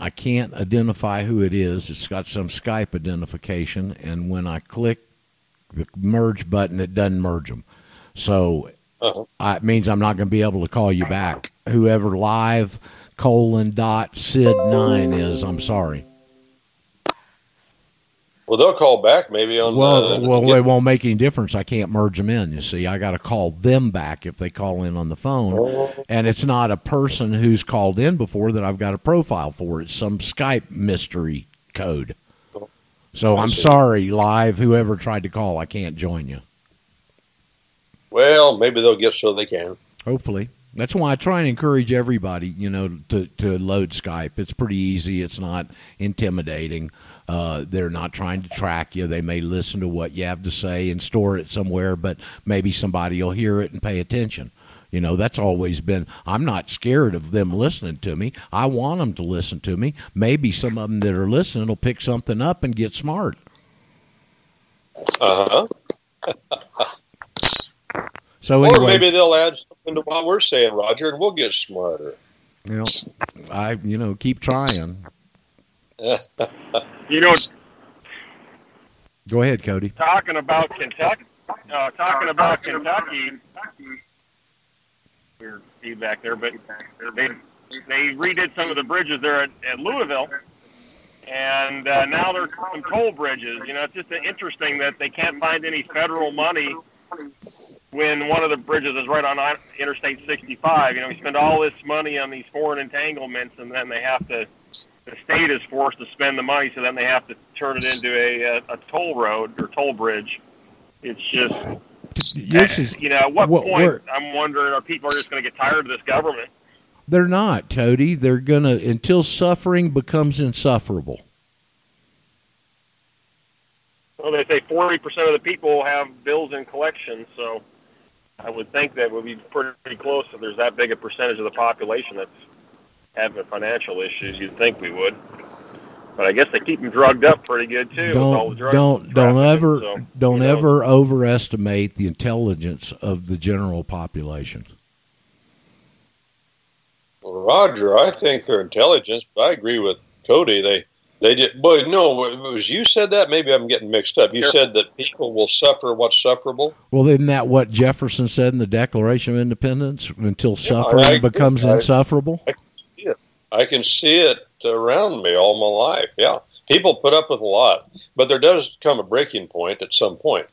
I can't identify who it is. It's got some Skype identification, and when I click the merge button, it doesn't merge them. So Uh-huh. uh, it means I'm not going to be able to call you back. Whoever live colon dot sid nine is, I'm sorry. Well, they'll call back maybe on. Well, uh, well, it won't make any difference. I can't merge them in. You see, I got to call them back if they call in on the phone, and it's not a person who's called in before that I've got a profile for. It's some Skype mystery code. So I I'm sorry, live. Whoever tried to call, I can't join you. well, maybe they'll get so they can. Hopefully. That's why I try and encourage everybody, you know, to, to load Skype. It's pretty easy. It's not intimidating. Uh, they're not trying to track you. They may listen to what you have to say and store it somewhere, but maybe somebody will hear it and pay attention. You know, that's always been. I'm not scared of them listening to me. I want them to listen to me. Maybe some of them that are listening will pick something up and get smart. Uh huh. So Or maybe they'll add something to what we're saying, Roger, and we'll get smarter. you know, I you know keep trying. You know, Go ahead, Cody. talking about Kentucky, uh, talking about Kentucky, weird feedback there, but they they redid some of the bridges there at, at Louisville, and uh, now there's some toll bridges. You know, it's just interesting that they can't find any federal money when one of the bridges is right on Interstate 65. You know, we spend all this money on these foreign entanglements, and then they have to. The state is forced to spend the money, so then they have to turn it into a, a, a toll road or toll bridge. It's just This is you know, at what What- point I'm wondering are people are just going to get tired of this government? They're not, Cody. They're gonna until suffering becomes insufferable. Well, they say 40% of the people have bills in collection, so I would think that would be pretty close if there's that big a percentage of the population that's having financial issues. You'd think we would. But I guess they keep them drugged up pretty good too. with all the Don't drugs don't don't ever so, don't you know, ever overestimate the intelligence of the general population. Well, Roger, I think they're intelligent, but I agree with Cody. They they did. Boy, no, it was you said that. Maybe I'm getting mixed up. You Sure. said that people will suffer what's sufferable. Well, isn't that what Jefferson said in the Declaration of Independence? Until I suffering becomes I- insufferable. I can see it around me all my life. Yeah, people put up with a lot, but there does come a breaking point at some point.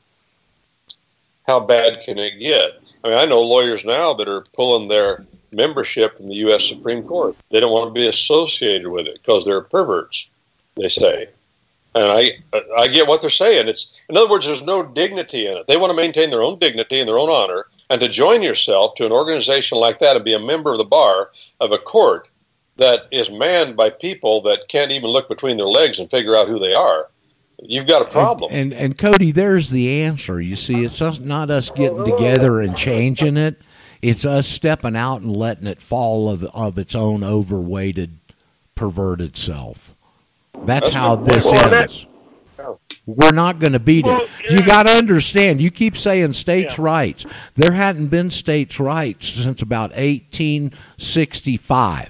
How bad can it get? I mean, I know lawyers now that are pulling their membership in the U.S. Supreme Court. They don't want to be associated with it because they're perverts. They say, and I I get what they're saying. It's in other words, there's no dignity in it. They want to maintain their own dignity and their own honor, and to join yourself to an organization like that and be a member of the bar of a court that is manned by people that can't even look between their legs and figure out who they are, you've got a problem. And, and and Cody, there's the answer. You see, it's us, not us getting together and changing it. It's us stepping out and letting it fall of of its own overweighted, perverted self. That's how this Well, that- ends. We're not going to beat Well, it. You got to understand. You keep saying states' Yeah. rights. There hadn't been states' rights since about 1865.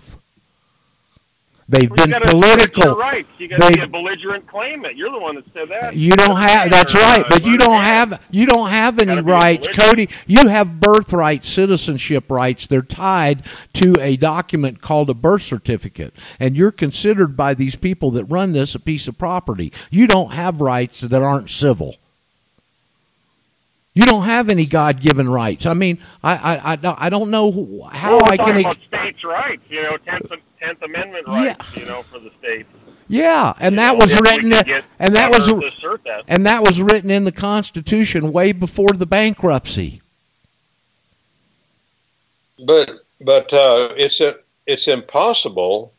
They've Well, been political. Your rights. You got to be a belligerent claimant. You're the one that said that. You don't have. That's Or, right, uh, but you don't have. You don't have any Gotta be a rights. Cody. You have birthright citizenship rights. They're tied to a document called a birth certificate, and you're considered by these people that run this a piece of property. You don't have rights that aren't civil. You don't have any God-given rights. I mean, I I, I, don't- I don't know how Well, I can. Ex- about states' rights. You know, Tenth Tenth Amendment rights. You know, for the states. yeah, and You that know, was written. could get And that was assert that. and that was written in the Constitution way before the bankruptcy. But but uh, it's a, it's impossible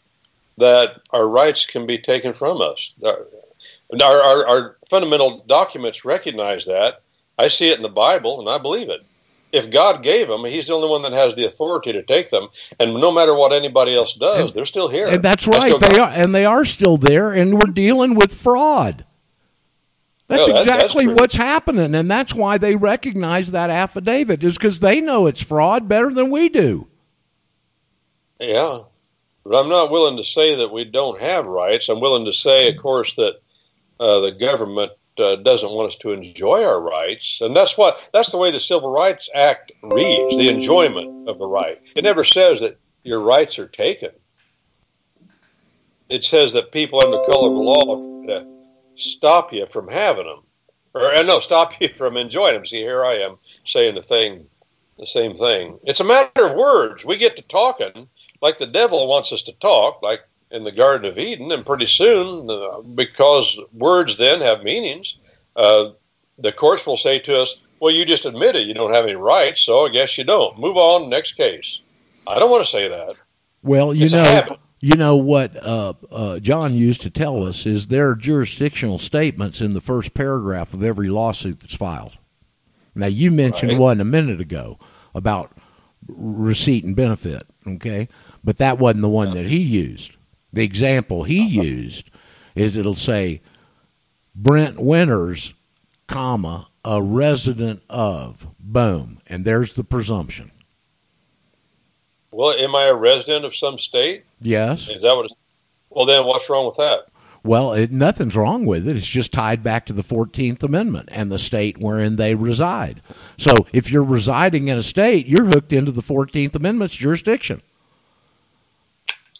that our rights can be taken from us. Our, our, our fundamental documents recognize that. I see it in the Bible, and I believe it. If God gave them, He's the only one that has the authority to take them. And no matter what anybody else does, they're still here. And that's right. still They God. are, and they are still there, and we're dealing with fraud. That's Yeah, that- exactly true. what's happening, and that's why they recognize that affidavit is because they know it's fraud better than we do. Yeah, but I'm not willing to say that we don't have rights. I'm willing to say, of course, that uh, the government uh, doesn't want us to enjoy our rights, and that's what that's the way the Civil Rights Act reads: the enjoyment of a right. It never says that your rights are taken. It says that people under color of law uh, stop you from having them, or uh, no, stop you from enjoying them. See, here I am saying the thing, the same thing. It's a matter of words. We get to talking like the devil wants us to talk, like in the Garden of Eden, and pretty soon, uh, because words then have meanings, uh, the courts will say to us, "Well, you just admitted you don't have any rights, so I guess you don't. Move on, next case." I don't want to say that. Well, you It's know, you know what uh, uh, John used to tell us is there are jurisdictional statements in the first paragraph of every lawsuit that's filed. Now, you mentioned Right. one a minute ago about receipt and benefit, okay, but that wasn't the one that he used. The example he uh-huh. used is it'll say Brent Winters, comma a resident of boom, and there's the presumption. Well, am I a resident of some state? Yes. Is that what? It's, well, then what's wrong with that? Well, it, nothing's wrong with it. It's just tied back to the 14th Amendment and the state wherein they reside. So if you're residing in a state, you're hooked into the 14th Amendment's jurisdiction.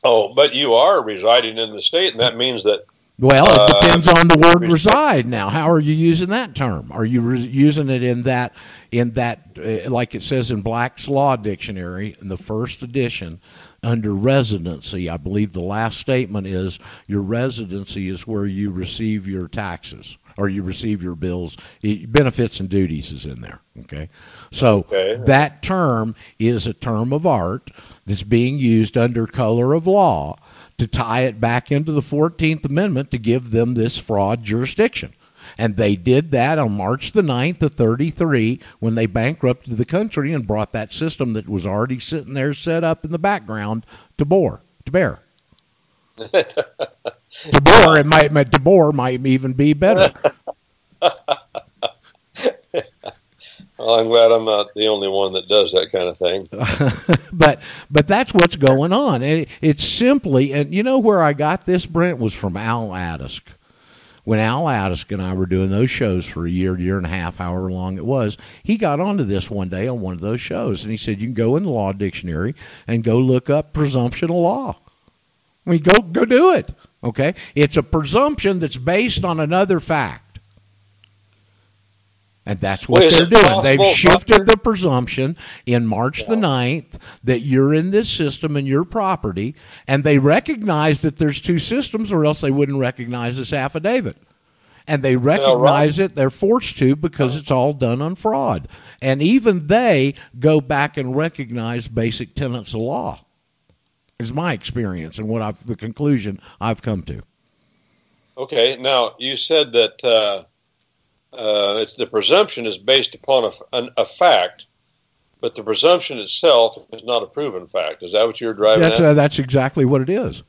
Oh, but you are residing in the state, and that means that Well, it Uh, depends on the word reside. Now, how are you using that term? Are you re- using it in that in that uh, like it says in Black's Law Dictionary in the first edition under residency? I believe the last statement is your residency is where you receive your taxes or you receive your bills. It- benefits and duties is in there. Okay, so Okay. that term is a term of art that's being used under color of law to tie it back into the 14th Amendment to give them this fraud jurisdiction. And they did that on March the 9th of 33 when they bankrupted the country and brought that system that was already sitting there set up in the background to bore, to bear. bore, it might, bore might even be better. well, I'm glad I'm not the only one that does that kind of thing. but but that's what's going on. And it, it's simply, and you know where I got this, Brent, was from Al Adisk. When Al Adisk and I were doing those shows for a year, year and a half, however long it was, he got onto this one day on one of those shows, and he said, "You can go in the law dictionary and go look up presumption of law. I mean, go go do it. Okay, it's a presumption that's based on another fact." And that's what Well, they're doing. They've shifted the presumption in March the 9th that you're in this system and your property, and they recognize that there's two systems, or else they wouldn't recognize this affidavit. And they recognize it, they're forced to because it's all done on fraud. And even they go back and recognize basic tenets of law. Is my experience and what I've the conclusion I've come to. Okay, now you said that uh, uh, it's, the presumption is based upon a, an, a fact, but the presumption itself is not a proven fact. Is that what you're driving That's at? uh, that's exactly what it is.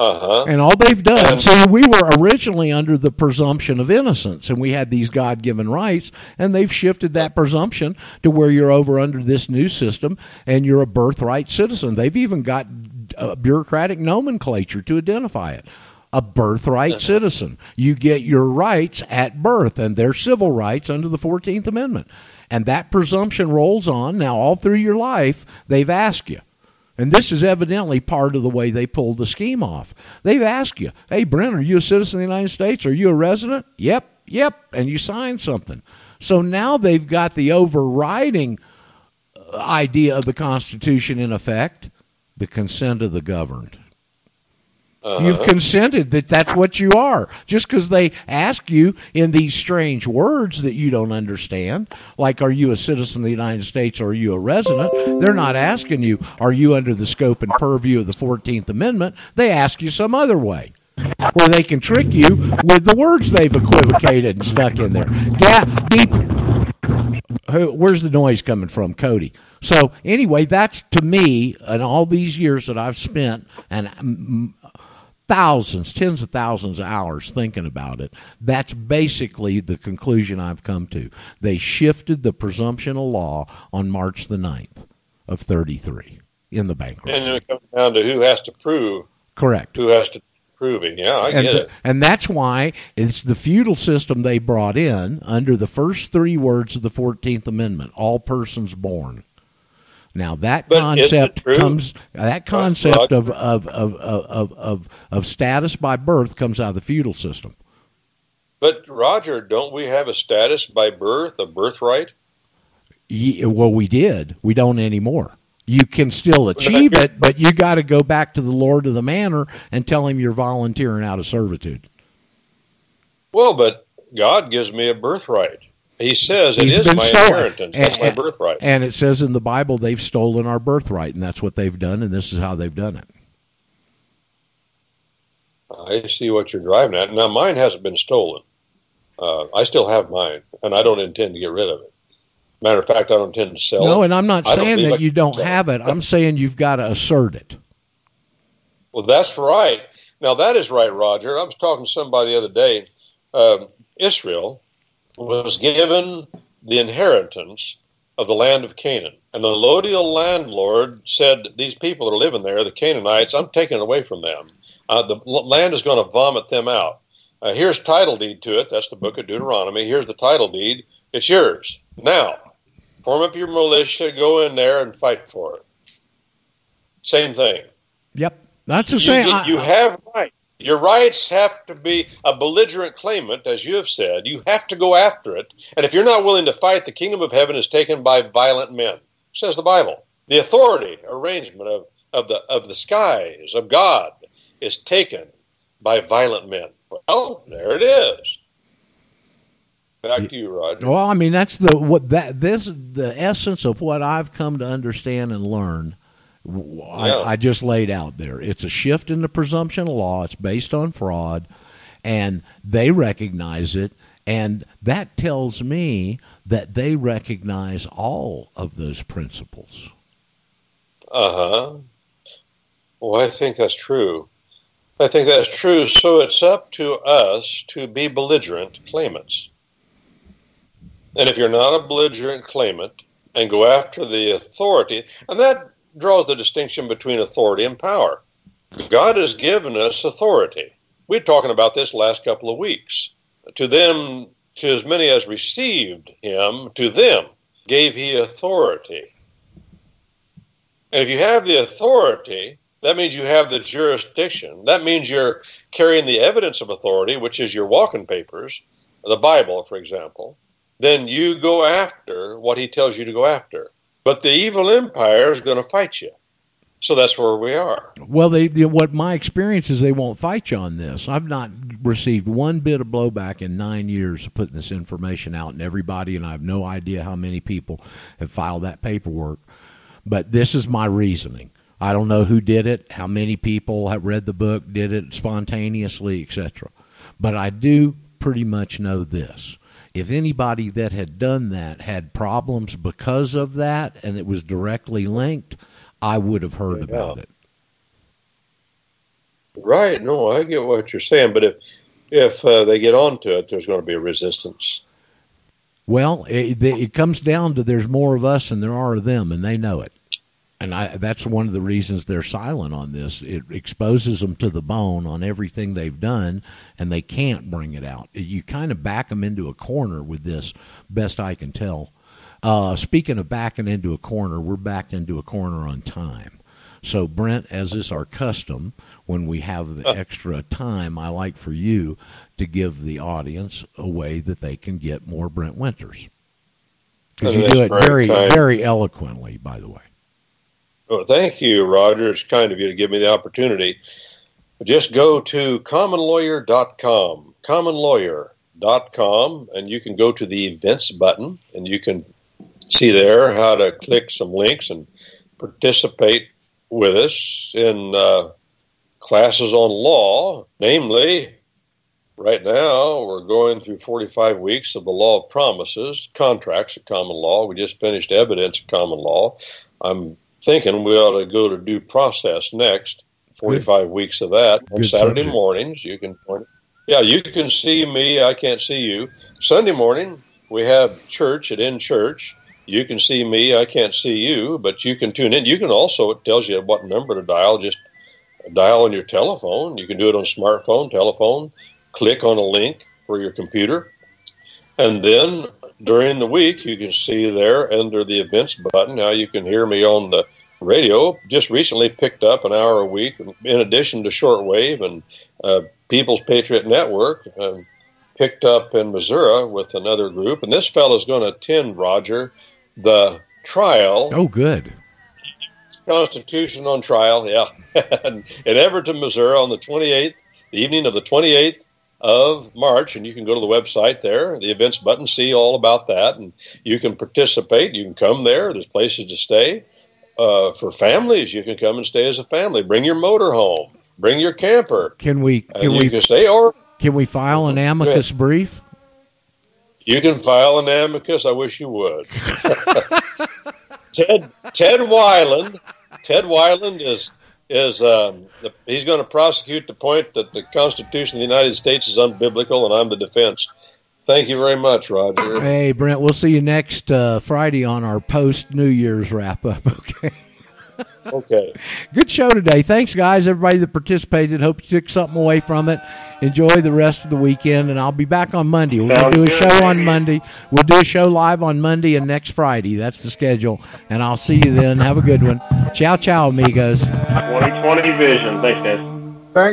Uh huh. And all they've done, And- see, we were originally under the presumption of innocence, and we had these God given rights, and they've shifted that presumption to where you're over under this new system and you're a birthright citizen. They've even got uh, bureaucratic nomenclature to identify it. A birthright citizen. You get your rights at birth, and they're civil rights under the 14th Amendment. And that presumption rolls on. Now, all through your life, they've asked you. And this is evidently part of the way they pulled the scheme off. They've asked you, hey, Brent, are you a citizen of the United States? Are you a resident? Yep, yep. And you signed something. So now they've got the overriding uh, idea of the Constitution in effect the consent of the governed. Uh-huh. You've consented that that's what you are. Just because they ask you in these strange words that you don't understand, like are you a citizen of the United States or are you a resident? They're not asking you, are you under the scope and purview of the 14th Amendment? They ask you some other way where they can trick you with the words they've equivocated and stuck in there. Gap, deep. Where's the noise coming from, Cody? So anyway, that's to me, in all these years that I've spent, and thousands, tens of thousands of hours thinking about it. That's basically the conclusion I've come to. They shifted the presumption of law on March the 9th of 33 in the bankruptcy. And then it comes down to who has to prove, Correct. who has to prove it. Yeah, I and, get the- it. and that's why it's the feudal system they brought in under the first three words of the 14th Amendment all persons born. Now that But concept comes that concept of of, of, of, of, of status by birth comes out of the feudal system. But Roger, don't we have a status by birth, a birthright? Ye- Well, we did. We don't anymore. You can still achieve it, but you got to go back to the lord of the manor and tell him you're volunteering out of servitude. Well, but God gives me a birthright. He says it is my stolen. inheritance. That's my And- birthright. And it says in the Bible they've stolen our birthright, and that's what they've done, and this is how they've done it. I see what you're driving at. Now, mine hasn't been stolen. Uh, I still have mine, and I don't intend to get rid of it. Matter of fact, I don't intend to sell No, it. and I'm not saying that you don't have it. I'm saying you've got to assert it. Well, that's right. Now, that is right, Roger. I was talking to somebody the other day. Um, Israel was given the inheritance of the land of Canaan. And the Lodial landlord said, These people that are living there, the Canaanites, I'm taking it away from them. Uh, the land is going to vomit them out. Uh, here's title deed to it. That's the book of Deuteronomy. Here's the title deed. It's yours. Now, form up your militia, go in there and fight for it. Same thing. Yep, that's the same. get- I- you have right. Your rights have to be a belligerent claimant, as you have said. You have to go after it. And if you're not willing to fight, the kingdom of heaven is taken by violent men, says the Bible. The authority arrangement of, of the of the skies of God is taken by violent men. Well, there it is. Back to you, Roger. Well, I mean that's the what that this the essence of what I've come to understand and learn. I, Yeah. I just laid out there. It's a shift in the presumption of law. It's based on fraud, and they recognize it, and that tells me that they recognize all of those principles. Uh huh. Well, I think that's true. I think that's true. So it's up to us to be belligerent claimants. And if you're not a belligerent claimant and go after the authority, and that draws the distinction between authority and power. God has given us authority. We're talking about this last couple of weeks. To them, to as many as received him, to them gave he authority. And if you have the authority, that means you have the jurisdiction. That means you're carrying the evidence of authority, which is your walking papers, the Bible, for example. Then you go after what he tells you to go after. But the evil empire is going to fight you. So that's where we are. Well, they, they what my experience is they won't fight you on this. I've not received one bit of blowback in nine years of putting this information out, and everybody, and I have no idea how many people have filed that paperwork. But this is my reasoning. I don't know who did it, how many people have read the book, did it spontaneously, etc. But I do pretty much know this. If anybody that had done that had problems because of that and it was directly linked, I would have heard about it. Right. No, I get what you're saying. But if if uh, they get onto it, there's going to be a resistance. Well, it, it comes down to there's more of us than there are of them, and they know it. And I, that's one of the reasons they're silent on this. It exposes them to the bone on everything they've done, and they can't bring it out. You kind of back them into a corner with this, best I can tell. Uh, speaking of backing into a corner, we're backed into a corner on time. So, Brent, as is our custom, when we have the extra time, I like for you to give the audience a way that they can get more Brent Winters. Because you do it very very eloquently, by the way. Well, thank you, Roger. It's kind of you to give me the opportunity. Just go to commonlawyer.com, commonlawyer.com, and you can go to the events button and you can see there how to click some links and participate with us in uh, classes on law. Namely, right now we're going through 45 weeks of the law of promises, contracts of common law. We just finished evidence of common law. I'm thinking we ought to go to due process next. 45 weeks of that on Saturday subject. mornings. You can, yeah, you can see me. I can't see you. Sunday morning we have church at In Church. You can see me. I can't see you, but you can tune in. You can also it tells you what number to dial. Just dial on your telephone. You can do it on smartphone, telephone. Click on a link for your computer, and then during the week you can see there under the events button. Now you can hear me on the radio. Just recently picked up an hour a week, in addition to shortwave and uh, People's Patriot Network. Um, picked up in Missouri with another group, and this fellow's going to attend Roger the trial Oh, good. Constitution on trial, yeah, in Everton, Missouri, on the 28th, the evening of the 28th of March, and you can go to the website there, the events button, see all about that, and you can participate. You can come there. There's places to stay. Uh, for families, you can come and stay as a family. Bring your motor home. Bring your camper. Can we can we can stay, or can we file an amicus brief? You can file an amicus. I wish you would. Ted Ted Weiland. Ted Weiland is is um, the, he's going to prosecute the point that the Constitution of the United States is unbiblical, and I'm the defense. Thank you very much, Roger. Hey, Brent, we'll see you next uh, Friday on our post New Year's wrap up. Okay. Okay. Good show today. Thanks, guys. Everybody that participated. Hope you took something away from it. Enjoy the rest of the weekend, and I'll be back on Monday. We'll to do a good, show on. Monday. We'll do a show live on Monday and next Friday. That's the schedule. And I'll see you then. Have a good one. Ciao, ciao, amigos. 2020 vision. Thanks, guys.